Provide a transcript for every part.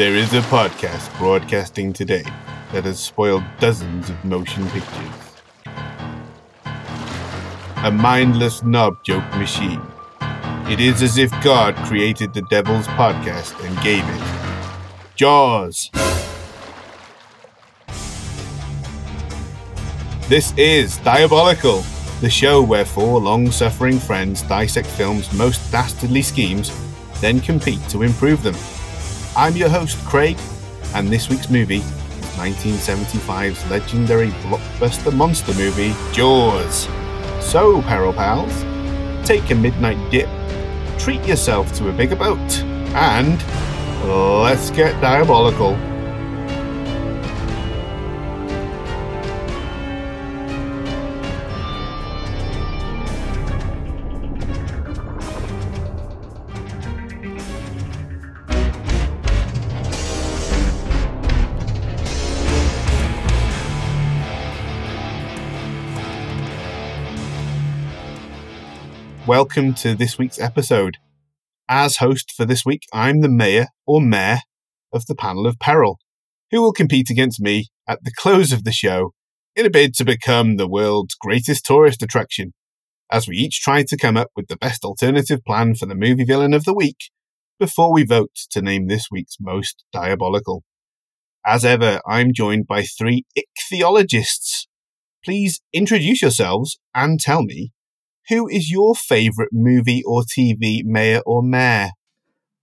There is a podcast broadcasting today that has spoiled dozens of motion pictures. A mindless knob joke machine. It is as if God created the Devil's podcast and gave it Jaws. This is Diabolical, the show where four long suffering friends dissect films' most dastardly schemes, then compete to improve them. I'm your host, Craig, and this week's movie is 1975's legendary blockbuster monster movie, Jaws. So, Peril Pals, take a midnight dip, treat yourself to a bigger boat, and let's get diabolical. Welcome to this week's episode. As host for this week, I'm the mayor or mayor of the panel of peril, who will compete against me at the close of the show in a bid to become the world's greatest tourist attraction, as we each try to come up with the best alternative plan for the movie villain of the week before we vote to name this week's most diabolical. As ever, I'm joined by three ichthyologists. Please introduce yourselves and tell me who is your favourite movie or TV mayor or mayor?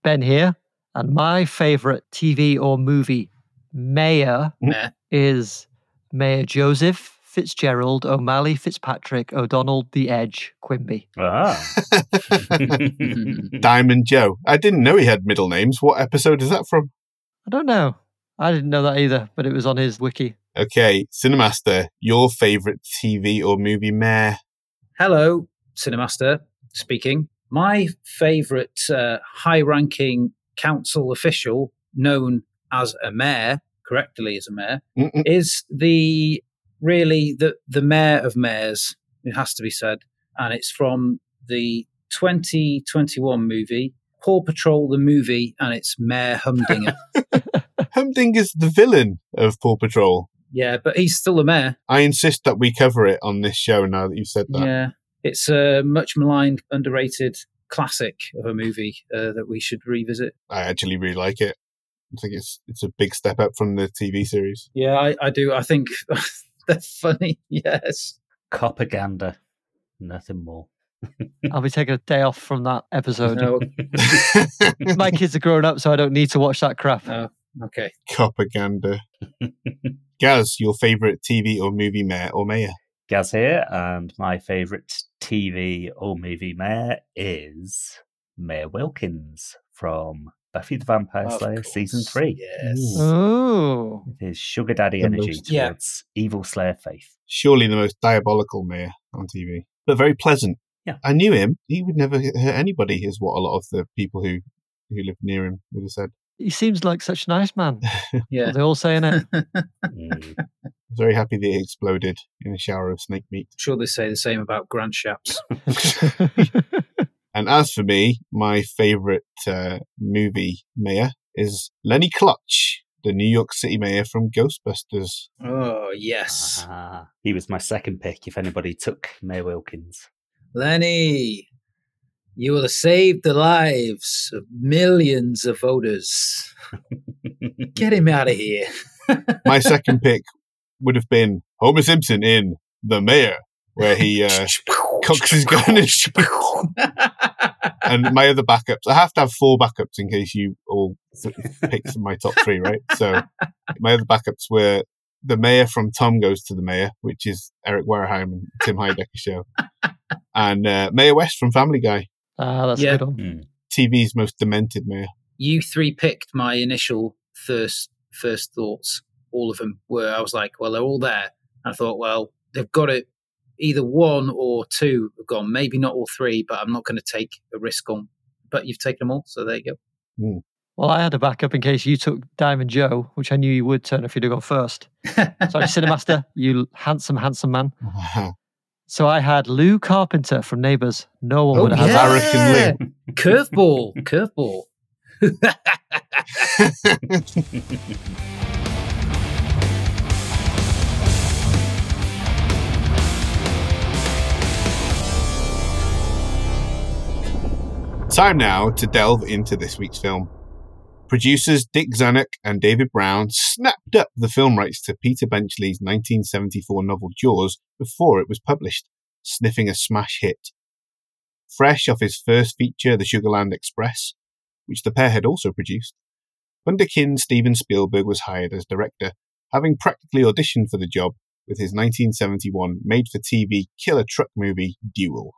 Ben here, and my favourite TV or movie mayor Meh. is Mayor Joseph Fitzgerald O'Malley Fitzpatrick O'Donnell the Edge Quimby. Ah. Diamond Joe. I didn't know he had middle names. What episode is that from? I don't know. I didn't know that either, but it was on his wiki. Okay, Cinemaster, your favourite TV or movie mayor? Hello, Cinemaster speaking. My favourite uh, high ranking council official, known as a mayor, correctly as a mayor, Mm-mm. is the really the, the mayor of mayors, it has to be said. And it's from the 2021 movie, Paw Patrol the movie, and it's Mayor Humdinger. Humdinger's the villain of Paw Patrol. yeah, but he's still a mayor. I insist that we cover it on this show now that you've said that. Yeah, it's a much maligned, underrated classic of a movie uh, that we should revisit. I actually really like it. I think it's it's a big step up from the TV series. Yeah, I, I do. I think they're funny. Yes. propaganda, Nothing more. I'll be taking a day off from that episode. No, My kids are grown up, so I don't need to watch that crap. no. Okay. Propaganda. Gaz, your favourite TV or movie mayor or mayor? Gaz here, and my favourite TV or movie mayor is Mayor Wilkins from Buffy the Vampire Of Slayer course. season three. Yes. Ooh. Oh, With his sugar daddy The energy most- Yeah. evil Slayer faith. Surely the most diabolical mayor on TV, but very pleasant. Yeah. I knew him. He would never hurt anybody, is what a lot of the people who who lived near him would have said. He seems like such a nice man. Yeah. They're all saying it. Mm. I was very happy that he exploded in a shower of snake meat. sure they say the same about Grant Shapps. And as for me, my favourite uh, movie mayor is Lenny Clotch, the New York City mayor from Ghostbusters. Oh, yes. Ah, he was my second pick if anybody took Mayor Wilkins. Lenny, you will have saved the lives of millions of voters. Get him out of here. My second pick would have been Homer Simpson in The Mayor, where he uh, cocks his gun and and my other backups. I have to have four backups in case you all pick my top three, right? So my other backups were the mayor from Tom Goes to the Mayor, which is Eric Wareheim and Tim Heidecker show, and uh, Mayor West from Family Guy, ah, that's Yeah. a good one. Mm. TV's most demented mayor. you three picked my initial first first thoughts. All of them were. I was like, well, they're all there. I thought, well, they've got it. Either one or two have gone. Maybe not all three, but I'm not going to take a risk on. But you've taken them all, so there you go. Well, I had a backup in case you took Diamond Joe, which I knew you would turn if you'd have gone first. Sorry, Cinemaster, you handsome, handsome man. So I had Lou Carpenter from Neighbours. No one Oh, would have yeah. had that. American Curveball, curveball. Time now to delve into this week's film. Producers Dick Zanuck and David Brown snapped up the film rights to Peter Benchley's 1974 novel Jaws before it was published, sniffing a smash hit. Fresh off his first feature, The Sugarland Express, which the pair had also produced, Wunderkind Steven Spielberg was hired as director, having practically auditioned for the job with his 1971 made for TV killer truck movie Duel.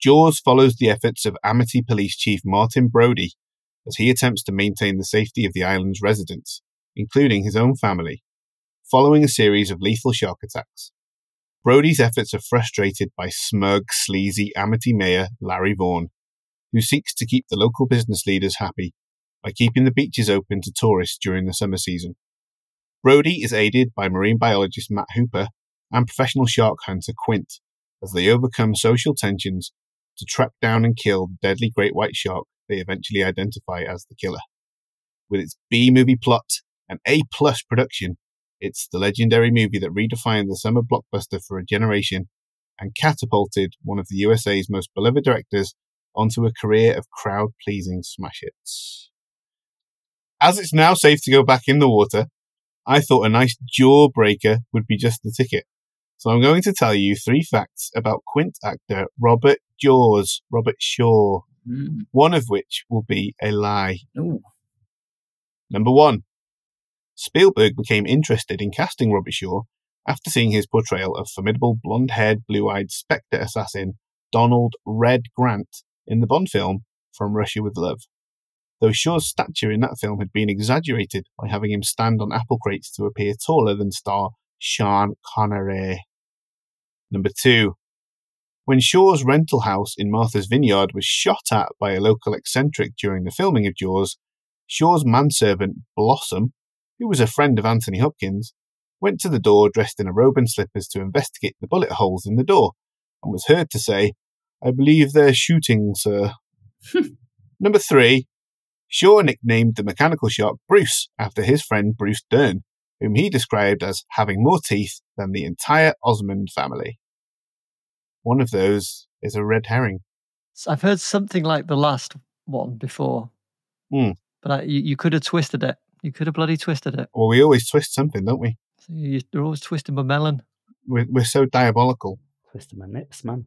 Jaws follows the efforts of Amity Police Chief Martin Brody as he attempts to maintain the safety of the island's residents, including his own family, following a series of lethal shark attacks. Brody's efforts are frustrated by smug, sleazy Amity Mayor Larry Vaughn, who seeks to keep the local business leaders happy by keeping the beaches open to tourists during the summer season. Brody is aided by marine biologist Matt Hooper and professional shark hunter Quint as they overcome social tensions to track down and kill the deadly great white shark they eventually identify as the killer. With its B movie plot and A plus production, it's the legendary movie that redefined the summer blockbuster for a generation and catapulted one of the USA's most beloved directors onto a career of crowd pleasing smash hits. As it's now safe to go back in the water, I thought a nice jawbreaker would be just the ticket. So I'm going to tell you three facts about Quint actor Robert Jaws, Robert Shaw, mm. one of which will be a lie. Ooh. Number one, Spielberg became interested in casting Robert Shaw after seeing his portrayal of formidable blonde haired, blue eyed Spectre assassin Donald Red Grant in the Bond film From Russia with Love. Though Shaw's stature in that film had been exaggerated by having him stand on apple crates to appear taller than star Sean Connery. Number two, when Shaw's rental house in Martha's Vineyard was shot at by a local eccentric during the filming of Jaws, Shaw's manservant, Blossom, who was a friend of Anthony Hopkins, went to the door dressed in a robe and slippers to investigate the bullet holes in the door, and was heard to say, I believe they're shooting, sir. Hmm. Number three, Shaw nicknamed the mechanical shark Bruce after his friend Bruce Dern, whom he described as having more teeth than the entire Osmond family. One of those is a red herring. I've heard something like the last one before, mm. but I, you, you, could have twisted it. You could have bloody twisted it. Well, we always twist something, don't we? You, are always twisting my melon. We're, we're so diabolical. Twisting my nips, man.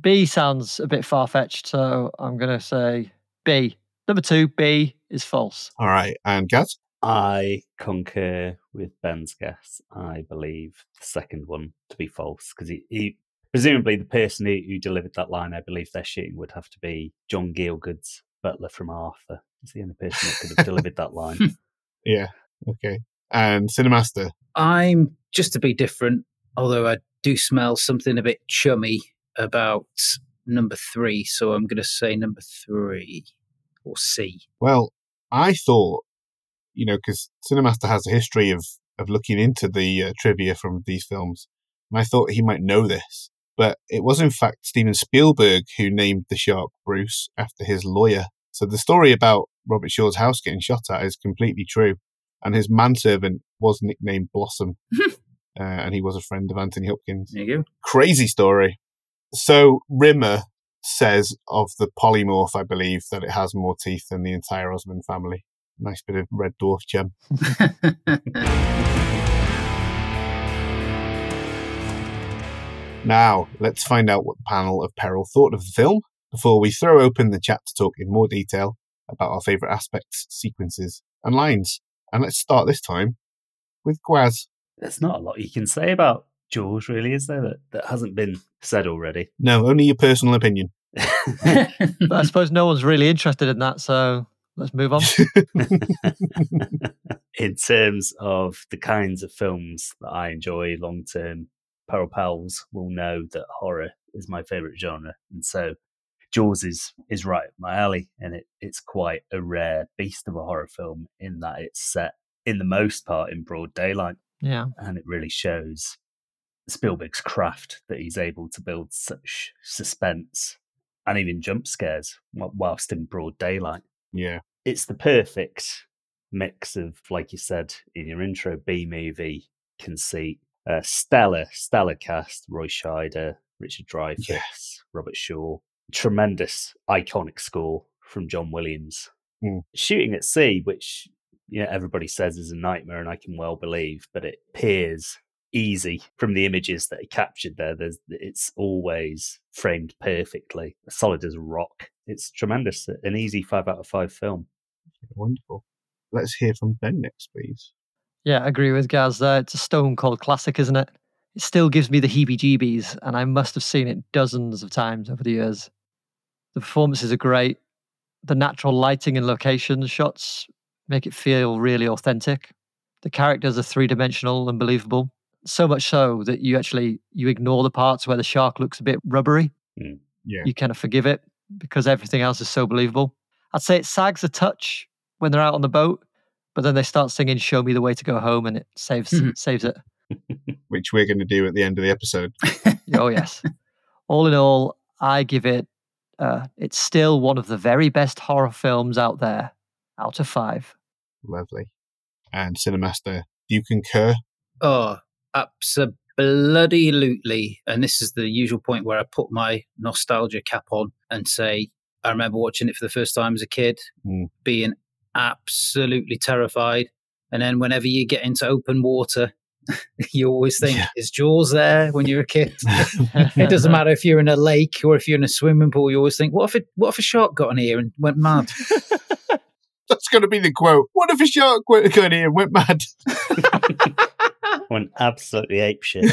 B sounds a bit far fetched, so I'm going to say B. Number two, B is false. All right. And Gaz? I concur with Ben's guess. I believe the second one to be false because he, he, presumably the person who, who, delivered that line, I believe they're shooting would have to be John Gielgud's butler from Arthur. He's the only person that could have delivered that line. Yeah. Okay. And Cinemaster? I'm just to be different, although I do smell something a bit chummy about number three. So I'm going to say number three or C? Well, I thought, you know, because Cinemaster has a history of of looking into the uh, trivia from these films, and I thought he might know this, but it was in fact Steven Spielberg who named the shark Bruce after his lawyer. So the story about Robert Shaw's house getting shot at is completely true, and his manservant was nicknamed Blossom, uh, and he was a friend of Anthony Hopkins. There you go. Crazy story. So Rimmer says of the polymorph, I believe, that it has more teeth than the entire Osmond family. Nice bit of red dwarf gem. now, let's find out what the panel of Peril thought of the film before we throw open the chat to talk in more detail about our favourite aspects, sequences, and lines. And let's start this time with Gaz. There's not a lot you can say about Jaws, really, is there, that, that hasn't been said already? No, only your personal opinion. but I suppose no one's really interested in that, so let's move on. in terms of the kinds of films that I enjoy long term, Peril Pals will know that horror is my favourite genre. And so Jaws is, is right up my alley, and it, it's quite a rare beast of a horror film in that it's set, in the most part, in broad daylight. Yeah. And it really shows Spielberg's craft that he's able to build such suspense and even jump scares whilst in broad daylight. Yeah. it's the perfect mix of, like you said in your intro, B movie conceit. Uh, stellar, stellar cast: Roy Scheider, Richard Dreyfuss, Yeah. Robert Shaw. Tremendous, iconic score from John Williams. Mm. Shooting at sea, which yeah, everybody says is a nightmare, and I can well believe, but it appears easy from the images that he captured there. There's, it's always framed perfectly, solid as rock. It's tremendous. An easy five out of five film. Wonderful. Let's hear from Ben next, please. Yeah, I agree with Gaz there. It's a stone cold classic, isn't it? It still gives me the heebie jeebies, and I must have seen it dozens of times over the years. The performances are great. The natural lighting and location shots make it feel really authentic. The characters are three dimensional and believable. So much so that you actually you ignore the parts where the shark looks a bit rubbery. Mm, yeah. You kind of forgive it because everything else is so believable. I'd say it sags a touch when they're out on the boat, but then they start singing "Show Me the Way to Go Home" and it saves Mhm. saves it. Which we're going to do at the end of the episode. Oh yes. all in all, I give it. Uh, it's still one of the very best horror films out there, out of five. Lovely. And Cinemaster, do you concur? Oh, absolutely. And this is the usual point where I put my nostalgia cap on and say, I remember watching it for the first time as a kid, Mm. being absolutely terrified. And then whenever you get into open water, you always think, Yeah. is Jaws there when you're a kid? it doesn't matter if you're in a lake or if you're in a swimming pool, you always think, what if, it, what if a shark got in here and went mad? That's going to be the quote. What if a shark went got here and went mad? Went absolutely apeshit.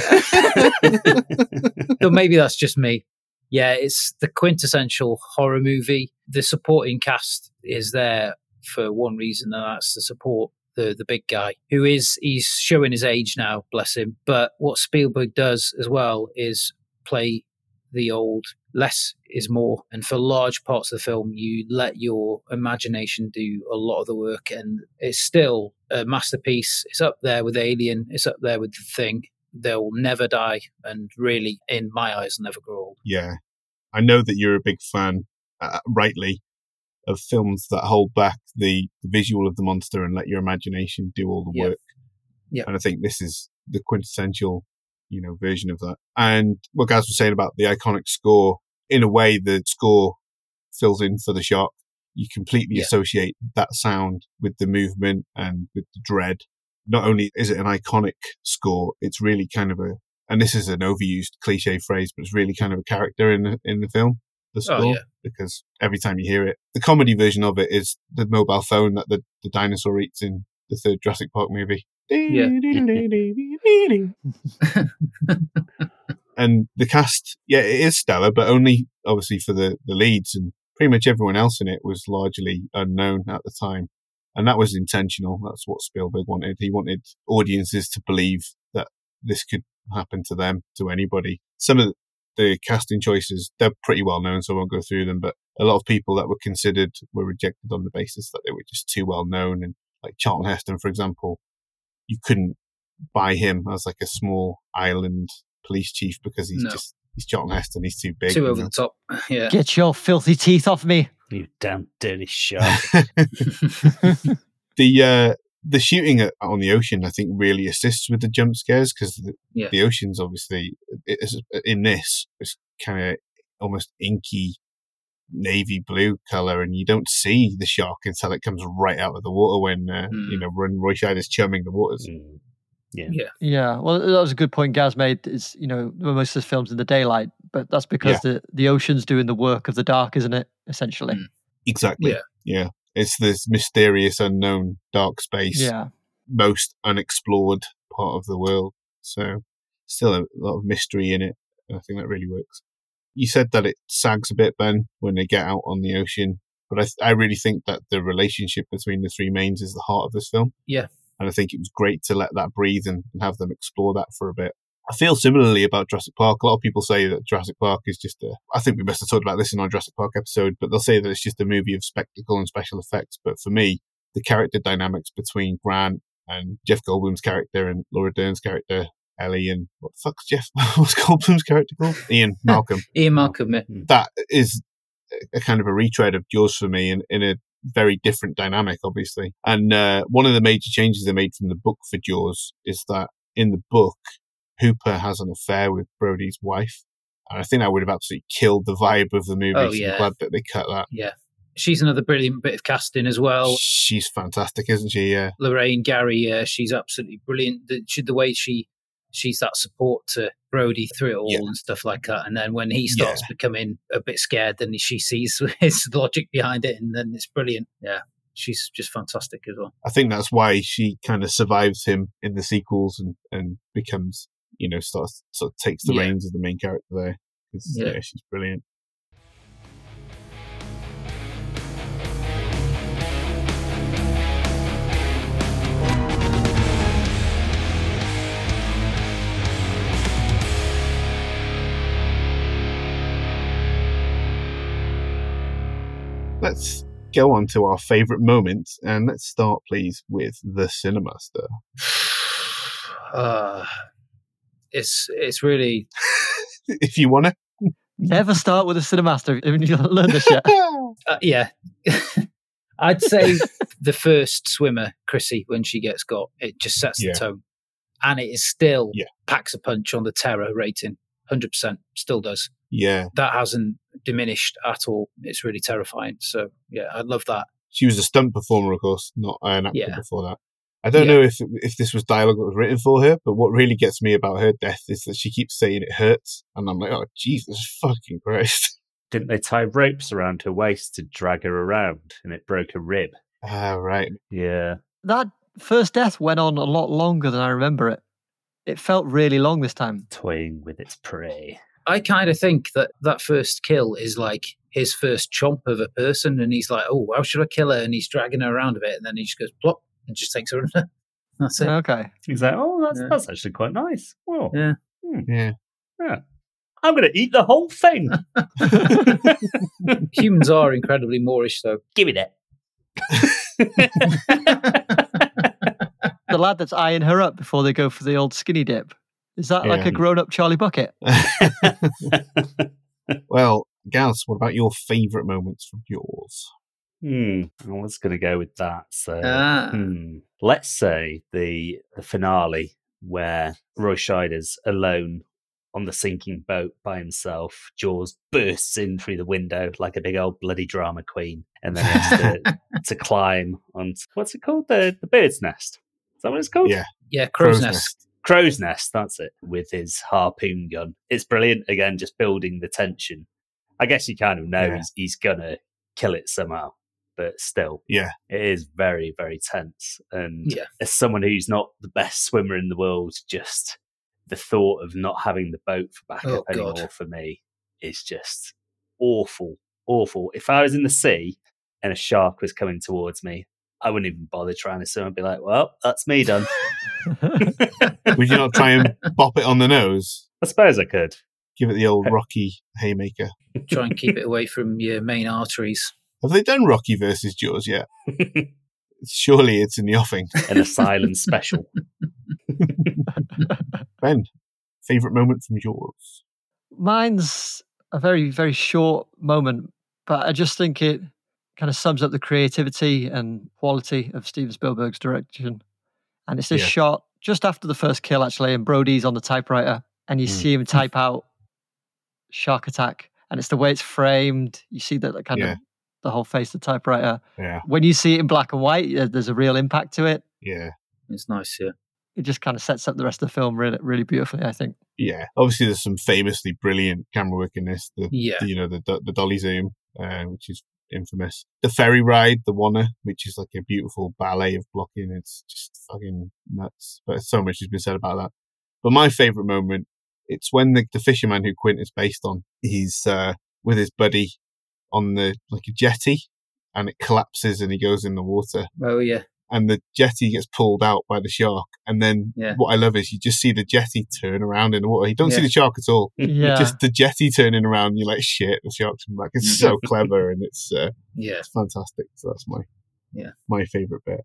but maybe that's just me. Yeah, it's the quintessential horror movie. The supporting cast is there for one reason, and that's to support the the big guy who is he's showing his age now, bless him. But what Spielberg does as well is play the old less is more, and for large parts of the film, you let your imagination do a lot of the work, and it's still a masterpiece. It's up there with Alien. It's up there with The Thing they'll never die and really in my eyes never grow old Yeah. I know that you're a big fan, uh, rightly, of films that hold back the, the visual of the monster and let your imagination do all the work. Yeah. And I think this is the quintessential, you know, version of that. And what Gaz was saying about the iconic score, in a way, the score fills in for the shark. You completely Yeah. associate that sound with the movement and with the dread. Not only is it an iconic score, it's really kind of a, and this is an overused cliche phrase, but it's really kind of a character in the, in the film, the score, Oh, yeah. because every time you hear it, the comedy version of it is the mobile phone that the, the dinosaur eats in the third Jurassic Park movie. Yeah. and the cast, yeah, it is stellar, but only obviously for the, the leads, and pretty much everyone else in it was largely unknown at the time. And that was intentional. That's what Spielberg wanted. He wanted audiences to believe that this could happen to them, to anybody. Some of the casting choices, they're pretty well known, so I won't go through them, but a lot of people that were considered were rejected on the basis that they were just too well known. And like Charlton Heston, for example, you couldn't buy him as like a small island police chief because he's No. just, he's Charlton Heston, he's too big. too over the top yeah Get your filthy teeth off me. you damn dirty shark. the uh the shooting at, on the ocean, I think, really assists with the jump scares because the, Yeah. the ocean's obviously it is, in this it's kind of almost inky navy blue color, and you don't see the shark until it comes right out of the water when uh, you Mm. know when Roy Scheider's chumming the waters. Mm. Yeah. yeah Yeah, well, that was a good point Gaz made. Is you know most of the films in the daylight, but that's because the the ocean's doing the work of the dark, isn't it? Essentially. Mm. Exactly. Yeah. yeah. It's this mysterious, unknown, dark space. Yeah. most unexplored part of the world. So still a lot of mystery in it. And I think that really works. You said that it sags a bit, Ben, when they get out on the ocean. But I, th- I really think that the relationship between the three mains is the heart of this film. Yeah. And I think it was great to let that breathe and, and have them explore that for a bit. I feel similarly about Jurassic Park. A lot of people say that Jurassic Park is just a. I think we must have talked about this in our Jurassic Park episode, but they'll say that it's just a movie of spectacle and special effects. But for me, the character dynamics between Grant and Jeff Goldblum's character and Laura Dern's character, Ellie, and what the fuck's Jeff? What's Goldblum's character called? Ian Malcolm. ian malcolm that is a kind of a retread of Jaws for me in, in a very different dynamic, obviously. And uh, one of the major changes they made from the book for Jaws is that in the book, Hooper has an affair with Brody's wife. And I think that would have absolutely killed the vibe of the movie. Oh, so yeah. I'm glad that they cut that. Yeah. She's another brilliant bit of casting as well. She's fantastic, isn't she? Yeah. Lorraine Gary, uh, she's absolutely brilliant. The, the way she she's that support to Brody through it all Yeah. and stuff like that. And then when he starts becoming a bit scared, then she sees his logic behind it, and then it's brilliant. Yeah, she's just fantastic as well. I think that's why she kind of survives him in the sequels and, and becomes, you know, starts sort of takes the Yeah. reins of the main character there. 'Cause, Yeah. yeah, she's brilliant. Let's go on to our favourite moments, and let's start, please, with the Cinemaster. Uh, it's it's really if you want to. Never start with a Cinemaster. Haven't you learned this yet? uh, yeah. I'd say the first swimmer, Chrissy, when she gets got, it just sets Yeah. the tone, and it is still Yeah. packs a punch on the terror rating. Hundred percent, still does. yeah, That hasn't diminished at all. It's really terrifying. So yeah, I love that. she was a stunt performer, of course, not an actor Yeah. before that. I don't Yeah. know if if this was dialogue that was written for her, but what really gets me about her death is that she keeps saying it hurts, and I'm like, oh Jesus fucking Christ! Didn't they tie ropes around her waist to drag her around and it broke a rib? Ah, right. Yeah. that first death went on a lot longer than I remember it. It felt really long this time. Toying with its prey. I kind of think that that first kill is like his first chomp of a person, and he's like, "Oh, how should I kill her?" And he's dragging her around a bit, and then he just goes plop and just takes her under. That's it. Okay. He's like, oh, that's, Yeah. that's actually quite nice. Well, Yeah. Hmm. Yeah, yeah. I'm going to eat the whole thing. Humans are incredibly moreish, though. Give me that. The lad that's eyeing her up before they go for the old skinny dip. Is that like a grown up Charlie Bucket? well, Gaz, what about your favourite moments from yours? Hmm. I was going to go with that. So, Ah. hmm. let's say the the finale where Roy Scheider's alone on the sinking boat by himself. Jaws bursts in through the window like a big old bloody drama queen, and then he has to, to climb on what's it called? The the bird's nest. Is that what it's called? Yeah. Yeah, crow's, nest. Crow's Nest, that's it, with his harpoon gun. It's brilliant. Again, just building the tension. I guess you kind of know Yeah. he's, he's going to kill it somehow, but still, Yeah. it is very, very tense. And Yeah. as someone who's not the best swimmer in the world, just the thought of not having the boat for backup Oh, God. anymore for me is just awful, awful. If I was in the sea and a shark was coming towards me, I wouldn't even bother trying to swim. I'd be like, well, that's me done. Would you not try and bop it on the nose? I suppose I could. Give it the old Rocky haymaker. Try and keep it away from your main arteries. Have they done Rocky versus Jaws yet? Surely it's in the offing. An asylum special. Ben, favourite moment from yours? Mine's a very, very short moment, but I just think it kind of sums up the creativity and quality of Steven Spielberg's direction. And it's this Yeah. shot just after the first kill, actually, and Brody's on the typewriter, and you Mm. see him type out shark attack, and it's the way it's framed. You see that kind Yeah. of the whole face of the typewriter. Yeah, When you see it in black and white, there's a real impact to it. yeah, It's nice, yeah. It just kind of sets up the rest of the film really, really beautifully, I think. yeah. Obviously, there's some famously brilliant camera work in this. The, Yeah. the, you know the the dolly zoom, uh, which is infamous. The ferry ride, the Wanna, which is like a beautiful ballet of blocking. It's just fucking nuts. But so much has been said about that. But my favourite moment, it's when the, the fisherman who Quint is based on, he's uh, with his buddy on the like a jetty, and it collapses and he goes in the water. Oh, yeah. and the jetty gets pulled out by the shark. And then Yeah. what I love is you just see the jetty turn around in the water. You don't see the shark at all. Yeah. Just the jetty turning around. You're like, shit, the shark's coming back. It's so clever and it's uh, Yeah. it's fantastic. So that's my Yeah. my favorite bit.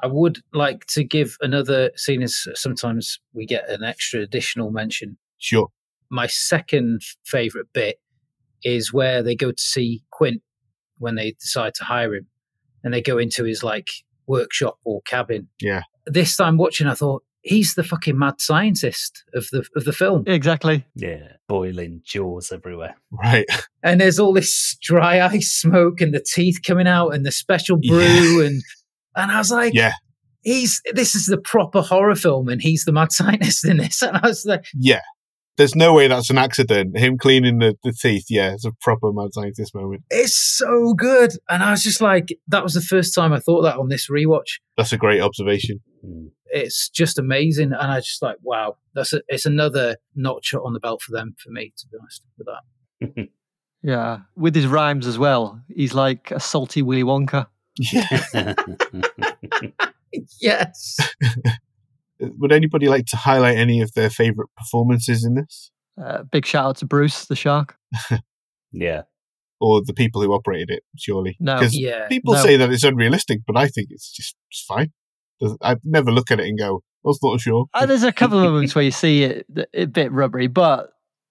I would like to give another, seeing as sometimes we get an extra additional mention. Sure. My second favourite bit is where they go to see Quint when they decide to hire him. and they go into his like workshop or cabin. Yeah. This time watching, I thought he's the fucking mad scientist of the of the film. Exactly. Yeah, boiling jaws everywhere. Right. And there's all this dry ice smoke and the teeth coming out and the special brew and and I was like, Yeah. he's this is the proper horror film and he's the mad scientist in this. And I was like, Yeah. There's no way that's an accident. Him cleaning the, the teeth, yeah, it's a proper mad scientist moment. it's so good. And I was just like, that was the first time I thought that on this rewatch. That's a great observation. Mm. It's just amazing. And I just like, wow, that's a, it's another notch on the belt for them for me, to be honest, with that. Yeah. With his rhymes as well. He's like a salty Willy Wonka. Yeah. Yes. Would anybody like to highlight any of their favourite performances in this? Uh, big shout out to Bruce, the shark. yeah. Or the people who operated it, surely? No. Because Yeah. people No. say that it's unrealistic, but I think it's just it's fine. I'd never look at it and go, I was not sure. Uh, there's a couple of moments where you see it a bit rubbery, but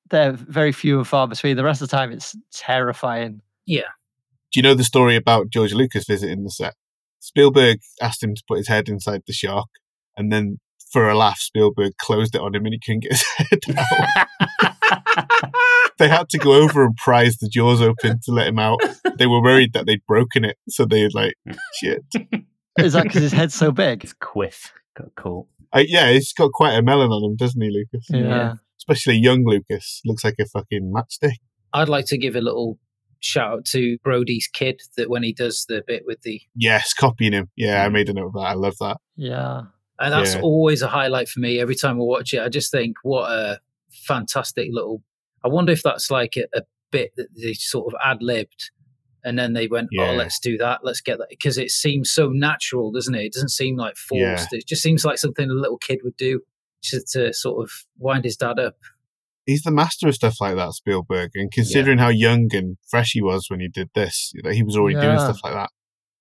they're very few and far between. The rest of the time, it's terrifying. Yeah. Do you know the story about George Lucas visiting the set? Spielberg asked him to put his head inside the shark, and then for a laugh, Spielberg closed it on him and he couldn't get his head out. they had to go over and prise the jaws open to let him out. They were worried that they'd broken it, so they'd like, shit. Is that because his head's so big? His quiff got caught. Uh, yeah, he's got quite a melon on him, doesn't he, Lucas? Yeah. Especially young Lucas. Looks like a fucking matchstick. I'd like to give a little shout out to Brody's kid that when he does the bit with the Yes, copying him. Yeah, I made a note of that. I love that. Yeah. And that's Yeah. always a highlight for me. Every time I watch it, I just think, what a fantastic little. I wonder if that's like a, a bit that they sort of ad libbed and then they went, oh, Yeah. oh, let's do that. Let's get that. Because it seems so natural, doesn't it? It doesn't seem like Yeah. forced. It just seems like something a little kid would do to, to sort of wind his dad up. He's the master of stuff like that, Spielberg. And considering how young and fresh he was when he did this, you know, he was already doing stuff like that.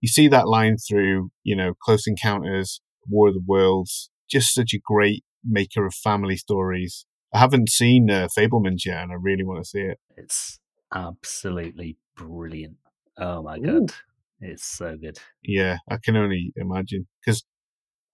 You see that line through, you know, Close Encounters, War of the Worlds. Just such a great maker of family stories. I haven't seen uh, Fabelmans yet, and I really want to see it. It's absolutely brilliant. Oh my Ooh. god. It's so good. Yeah, I can only imagine because,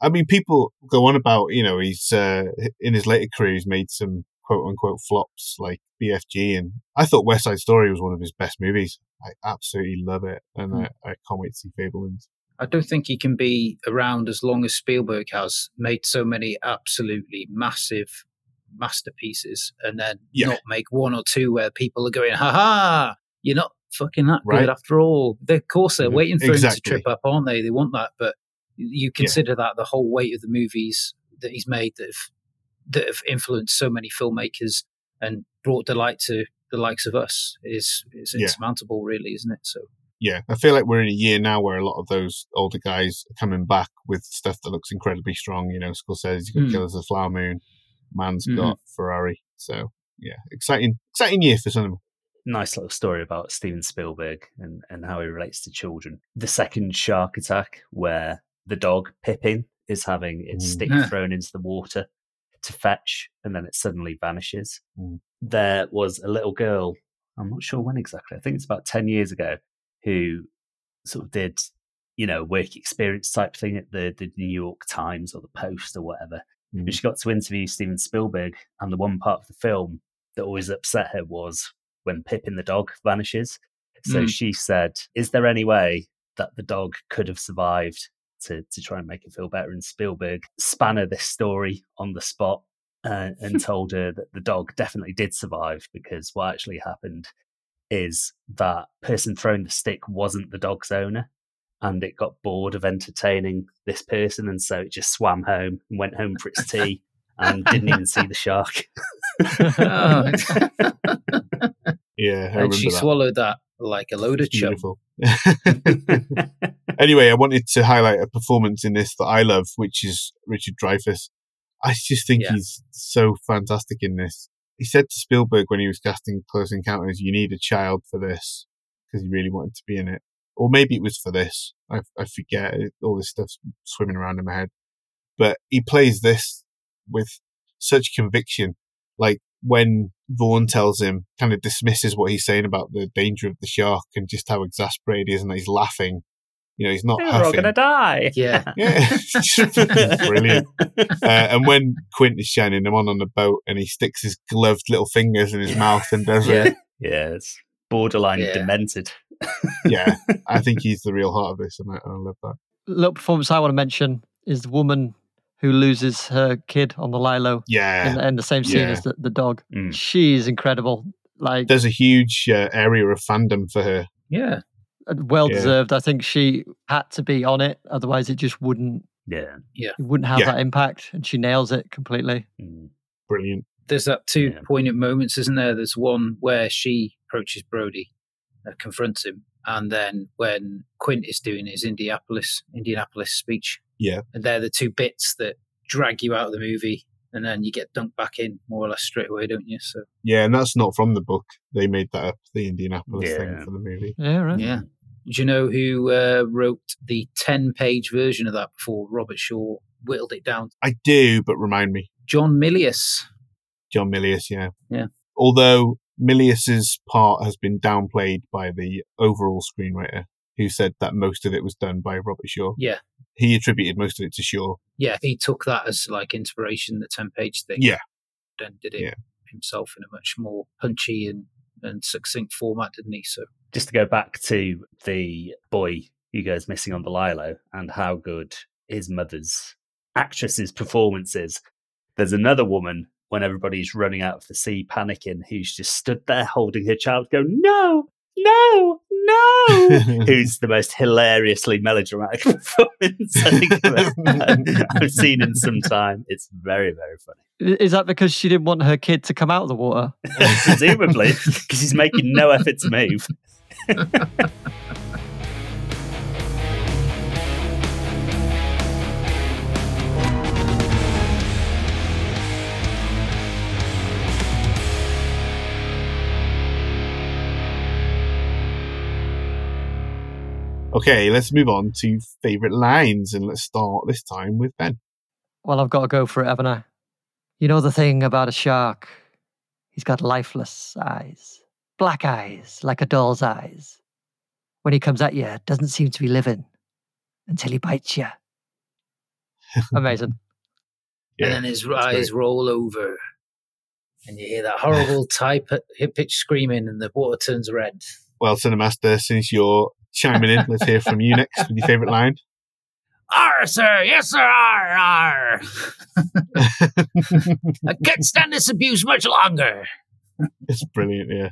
I mean, people go on about you know he's uh, in his later career he's made some quote unquote flops like BFG, and I thought West Side Story was one of his best movies. I absolutely love it, and I, I can't wait to see Fabelmans. I don't think he can be around as long as Spielberg has made so many absolutely massive masterpieces and then Yeah. not make one or two where people are going, ha ha, you're not fucking that Right. good after all. Of course, they're Mhm. waiting for him to trip up, aren't they? They want that. But you consider that the whole weight of the movies that he's made that have, that have influenced so many filmmakers and brought delight to the likes of us is, is Yeah. insurmountable, really, isn't it? So, Yeah, I feel like we're in a year now where a lot of those older guys are coming back with stuff that looks incredibly strong. You know, Scorsese's got Mm. Killers of the Flower Moon, Mann's Mhm. got Ferrari. So yeah, exciting, exciting year for cinema. Nice little story about Steven Spielberg and, and how he relates to children. The second shark attack, where the dog Pippin is having its Mm. stick Yeah. thrown into the water to fetch, and then it suddenly vanishes. Mm. There was a little girl, I'm not sure when exactly, I think it's about 10 years ago, who sort of did, you know, work experience type thing at the, the New York Times or the Post or whatever. Mm. And she got to interview Steven Spielberg, and the one part of the film that always upset her was when Pippin the dog vanishes. So Mm. she said, Is there any way that the dog could have survived to, to try and make her feel better? And Spielberg span her this story on the spot uh, and told her that the dog definitely did survive because what actually happened is that person throwing the stick wasn't the dog's owner and it got bored of entertaining this person and so it just swam home and went home for its tea and didn't even see the shark Oh. Yeah, I and she that. swallowed that like a load of chum. anyway, I wanted to highlight a performance in this that I love, which is Richard Dreyfuss. I just think Yeah. he's so fantastic in this. He said to Spielberg when he was casting Close Encounters, "You need a child for this," because he really wanted to be in it. Or maybe it was for this. I, I forget. All this stuff's swimming around in my head. But he plays this with such conviction. Like when Vaughn tells him, kind of dismisses what he's saying about the danger of the shark and just how exasperated he is and he's laughing. You know, he's not We're all gonna die. Yeah. Yeah, brilliant. Uh, and when Quint is shining him on on the boat, and he sticks his gloved little fingers in his mouth and does Yeah. it. yeah, it's borderline Yeah. demented. Yeah, I think he's the real heart of this, and I, I love that. Little performance I want to mention is the woman who loses her kid on the Lilo in, Yeah, the, in the same scene Yeah. as the, the dog. Mm. She's incredible. Like there's a huge uh, area of fandom for her. Yeah. Well Yeah. deserved. I think she had to be on it, otherwise it just wouldn't Yeah. it wouldn't have Yeah. that impact. And she nails it completely. Mm. Brilliant. There's that two Yeah. poignant moments, isn't there? There's one where she approaches Brody, uh, confronts him, and then when Quint is doing his Indianapolis Indianapolis speech. Yeah. And they're the two bits that drag you out of the movie, and then you get dunked back in more or less straight away, don't you? So Yeah, and that's not from the book. They made that up, the Indianapolis thing for the movie. Yeah, right. yeah. Do you know who uh, wrote the ten-page version of that before Robert Shaw whittled it down? I do, but remind me. John Milius. John Milius, yeah. Yeah. Although Milius's part has been downplayed by the overall screenwriter, who said that most of it was done by Robert Shaw. Yeah. He attributed most of it to Shaw. Yeah, he took that as like inspiration, the ten-page thing. Yeah. and did it Yeah. himself in a much more punchy and, and succinct format, didn't he? So Just to go back to the boy who goes missing on the Lilo and how good his mother's actress's performance is. There's another woman when everybody's running out of the sea panicking who's just stood there holding her child go, No, no, no who's the most hilariously melodramatic performance I think I've, I've seen in some time. It's very, very funny. Is that because she didn't want her kid to come out of the water? Presumably, because he's making no effort to move. Okay, let's move on to favourite lines, and let's start this time with Ben. Well, I've got to go for it, haven't I? You know the thing about a shark? He's got lifeless eyes, black eyes, like a doll's eyes. When he comes at you, it doesn't seem to be living until he bites you. Amazing. Yeah, and then his eyes great. roll over, and you hear that horrible type hit pitch screaming, and the water turns red. Well, Cinemaster, since you're chiming in, let's hear from you next with your favourite line. Arr, sir, yes, sir, arr, arr. I can't stand this abuse much longer. it's brilliant, yeah.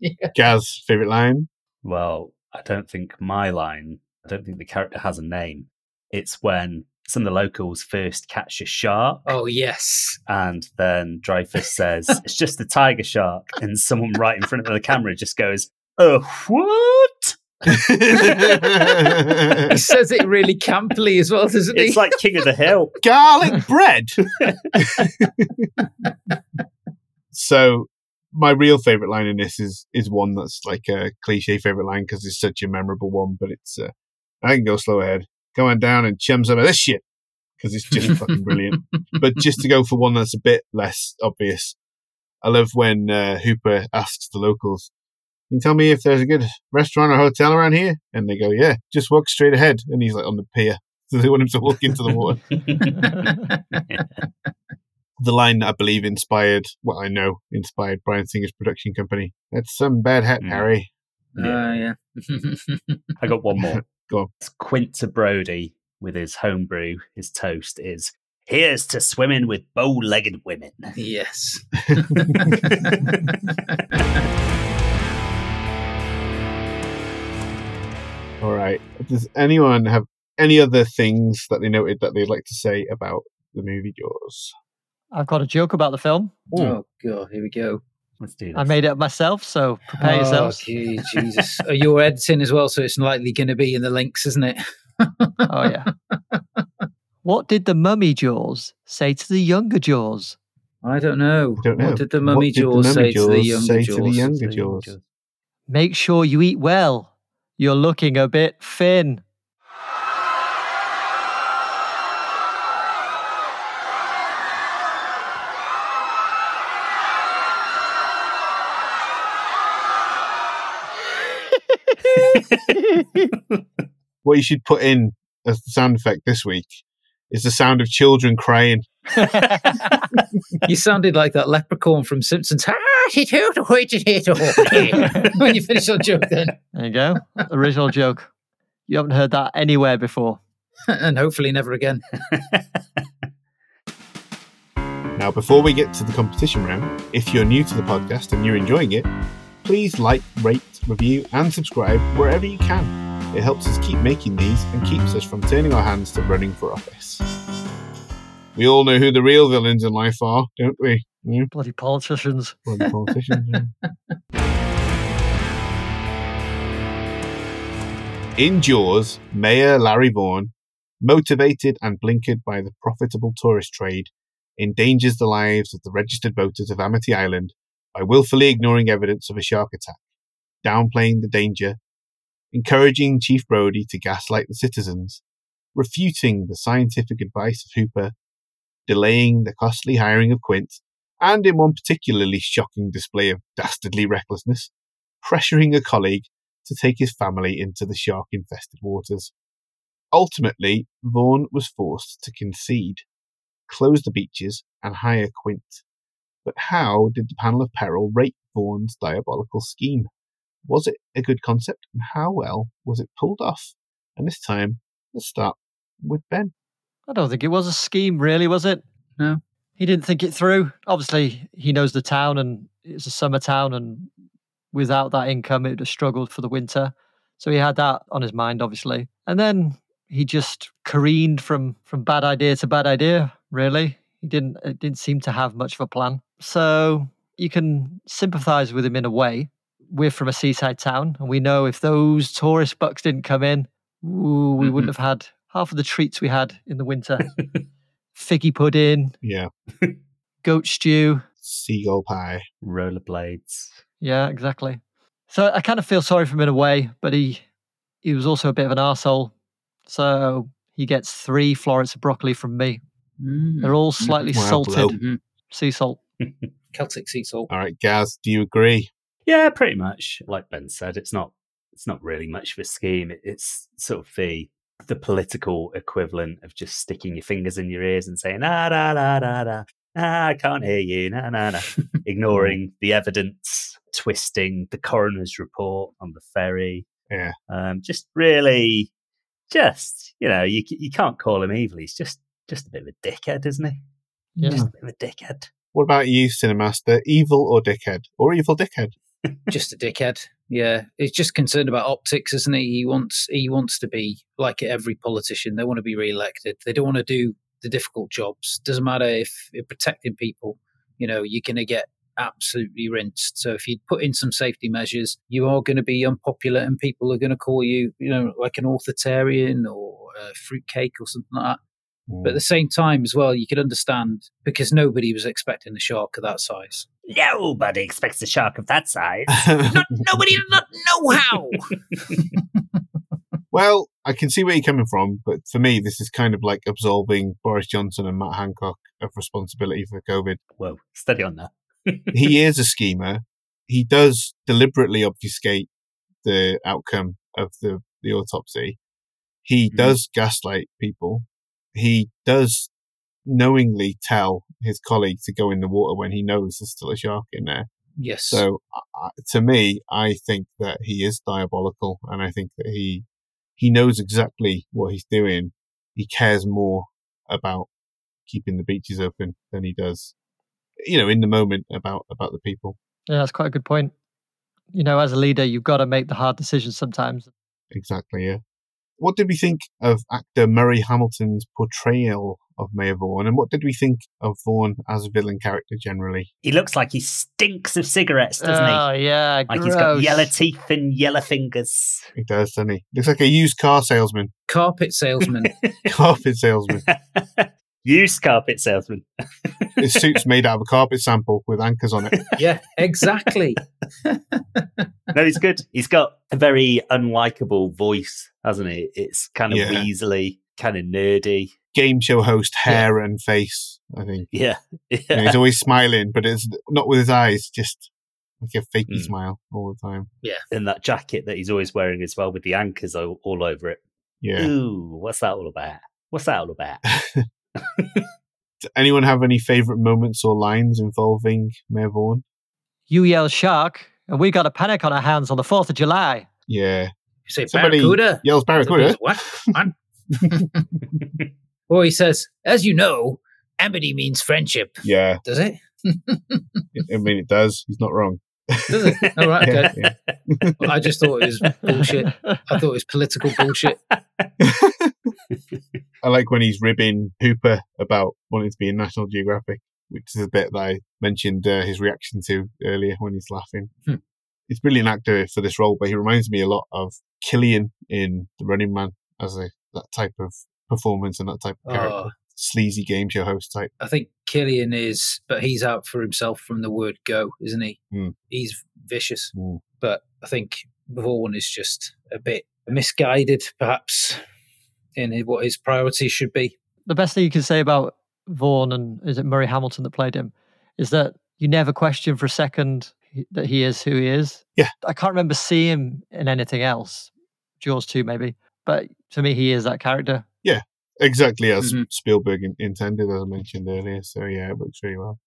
Yeah. Gaz, favourite line? Well, I don't think my line, I don't think the character has a name. It's when some of the locals first catch a shark. Oh yes, And then Dreyfuss says, it's just a tiger shark. And someone right in front of the camera just goes, Oh, what? He says it really campily as well, doesn't he? It's like King of the Hill. garlic bread. so my real favorite line in this is is one that's like a cliche favorite line because it's such a memorable one. But it's uh, I can go slow ahead. Come on down and chum some of this shit because it's just fucking brilliant. But just to go for one that's a bit less obvious, I love when uh, Hooper asks the locals, "Can you tell me if there's a good restaurant or hotel around here?" And they go, "Yeah, just walk straight ahead." And he's like on the pier, so they want him to walk into the water. the line that I believe inspired, well, I know inspired Bryan Singer's production company. That's some bad hat, Mm. Harry. Oh yeah. I got one more. Go on. It's Quint to Brody with his homebrew, his toast is here's to swimming with bow legged women. yes. All right. Does anyone have any other things that they noted that they'd like to say about the movie Jaws? I've got a joke about the film. Oh god, here we go. Let's do this. I made it up myself, so prepare Oh, yourselves. gee, Jesus. Uh, You're editing as well, so it's likely going to be in the links, isn't it? Oh, yeah. what did the mummy Jaws say to the younger Jaws? I don't know. Don't know. What did the What mummy did the Jaws mummy say to the younger say Jaws? to the younger Jaws? Make sure you eat well. You're looking a bit thin. What you should put in as the sound effect this week is the sound of children crying. You sounded like that leprechaun from Simpsons. Ah, she told away to hit When you finish your joke, then, There you go. Original joke. You haven't heard that anywhere before. and hopefully never again. Now, before we get to the competition round, if you're new to the podcast and you're enjoying it, please like, rate, review, and subscribe wherever you can. It helps us keep making these and keeps us from turning our hands to running for office. We all know who the real villains in life are, don't we? Hmm? Bloody politicians. The politicians. yeah. In Jaws, Mayor Larry Vaughan, motivated and blinkered by the profitable tourist trade, endangers the lives of the registered voters of Amity Island by willfully ignoring evidence of a shark attack, downplaying the danger, encouraging Chief Brody to gaslight the citizens, refuting the scientific advice of Hooper, delaying the costly hiring of Quint, and in one particularly shocking display of dastardly recklessness, pressuring a colleague to take his family into the shark infested waters. Ultimately, Vaughan was forced to concede, close the beaches, and hire Quint. But how did the panel of peril rate Vaughan's diabolical scheme? Was it a good concept, and how well was it pulled off? And this time, let's start with Ben. I don't think it was a scheme, really, was it? No. He didn't think it through. Obviously, he knows the town and it's a summer town, and without that income, it would have struggled for the winter. So he had that on his mind, obviously. And then he just careened from from bad idea to bad idea, really. He didn't it didn't seem to have much of a plan. So you can sympathize with him in a way. We're from a seaside town, and we know if those tourist bucks didn't come in, ooh, we wouldn't have had half of the treats we had in the winter. Figgy pudding, Yeah, goat stew. seagull pie. Rollerblades. Yeah, exactly. So I kind of feel sorry for him in a way, but he he was also a bit of an arsehole. So he gets three florets of broccoli from me. Mm. They're all slightly Wow, salted blow. Mhm. sea salt. Celtic sea salt. All right, Gaz, do you agree? Yeah, pretty much. Like Ben said, it's not it's not really much of a scheme. It's sort of the the political equivalent of just sticking your fingers in your ears and saying ah da da da da ah, I can't hear you na na na, ignoring the evidence, twisting the coroner's report on the ferry. Yeah. Um, just really, just you know, you you can't call him evil. He's just just a bit of a dickhead, isn't he? Yeah. Just a bit of a dickhead. What about you, Cinemaster? Evil or dickhead? Or evil dickhead? just a dickhead. Yeah, he's just concerned about optics, isn't he? He wants he wants to be like every politician. They want to be re-elected. They don't want to do the difficult jobs. Doesn't matter if you're protecting people. You know, you're going to get absolutely rinsed. So if you put in some safety measures, you are going to be unpopular, and people are going to call you, you know, like an authoritarian or a fruitcake or something like that. But at mm. the same time, as well, you could understand because nobody was expecting a shark of that size. Nobody expects a shark of that size. Not, nobody not know how. well, I can see where you're coming from, but for me, this is kind of like absolving Boris Johnson and Matt Hancock of responsibility for COVID. Whoa, steady on that. he is a schemer. He does deliberately obfuscate the outcome of the, the autopsy. He Mhm. does gaslight people. He does knowingly tell his colleague to go in the water when he knows there's still a shark in there. Yes. So uh, to me, I think that he is diabolical, and I think that he he knows exactly what he's doing. He cares more about keeping the beaches open than he does, you know, in the moment about about the people. Yeah, that's quite a good point. You know, as a leader, you've got to make the hard decisions sometimes. Exactly. Yeah. What did we think of actor Murray Hamilton's portrayal of Mayor Vaughan, and what did we think of Vaughan as a villain character generally? He looks like he stinks of cigarettes, doesn't he? oh, yeah, he? Like gross. he's got yellow teeth and yellow fingers. He does, doesn't he? Looks like a used car salesman, carpet salesman. carpet salesman. Used carpet salesman. His suit's made out of a carpet sample with anchors on it. yeah, exactly. No, he's good. He's got a very unlikable voice, hasn't he? It's kind of Yeah. weaselly, kind of nerdy. Game show host hair and face. I think Yeah. You know, he's always smiling, but it's not with his eyes, just like a fakey Mm. smile all the time. Yeah. In that jacket that he's always wearing as well with the anchors all, all over it. Yeah. Ooh, what's that all about? What's that all about? Does anyone have any favourite moments or lines involving Mayor Vaughan? You yell shark, and we got a panic on our hands on the 4th of July. Yeah. You say Somebody barracuda. yells Barracuda. What? What? or he says, as you know, amity means friendship. Yeah. Does it? I mean, it does. He's not wrong. Does it? All right. Okay. Yeah, yeah. I just thought it was bullshit. I thought it was political bullshit. I like when he's ribbing Hooper about wanting to be in National Geographic, which is a bit that I mentioned uh, his reaction to earlier when he's laughing. Hmm. He's a brilliant actor for this role, but he reminds me a lot of Killian in The Running Man as a that type of performance and that type of character. Oh, Sleazy game show host type. I think Killian is, but he's out for himself from the word go, isn't he? Hmm. He's vicious. Mm. But I think Vaughan is just a bit misguided, perhaps, in what his priorities should be. the best thing you can say about Vaughan and is it Murray Hamilton that played him is that you never question for a second he- that he is who he is. Yeah. I can't remember seeing him in anything else. Jaws 2 maybe. But to me he is that character. Yeah, exactly as Mhm. Spielberg in- intended, as I mentioned earlier. So yeah, it works really well.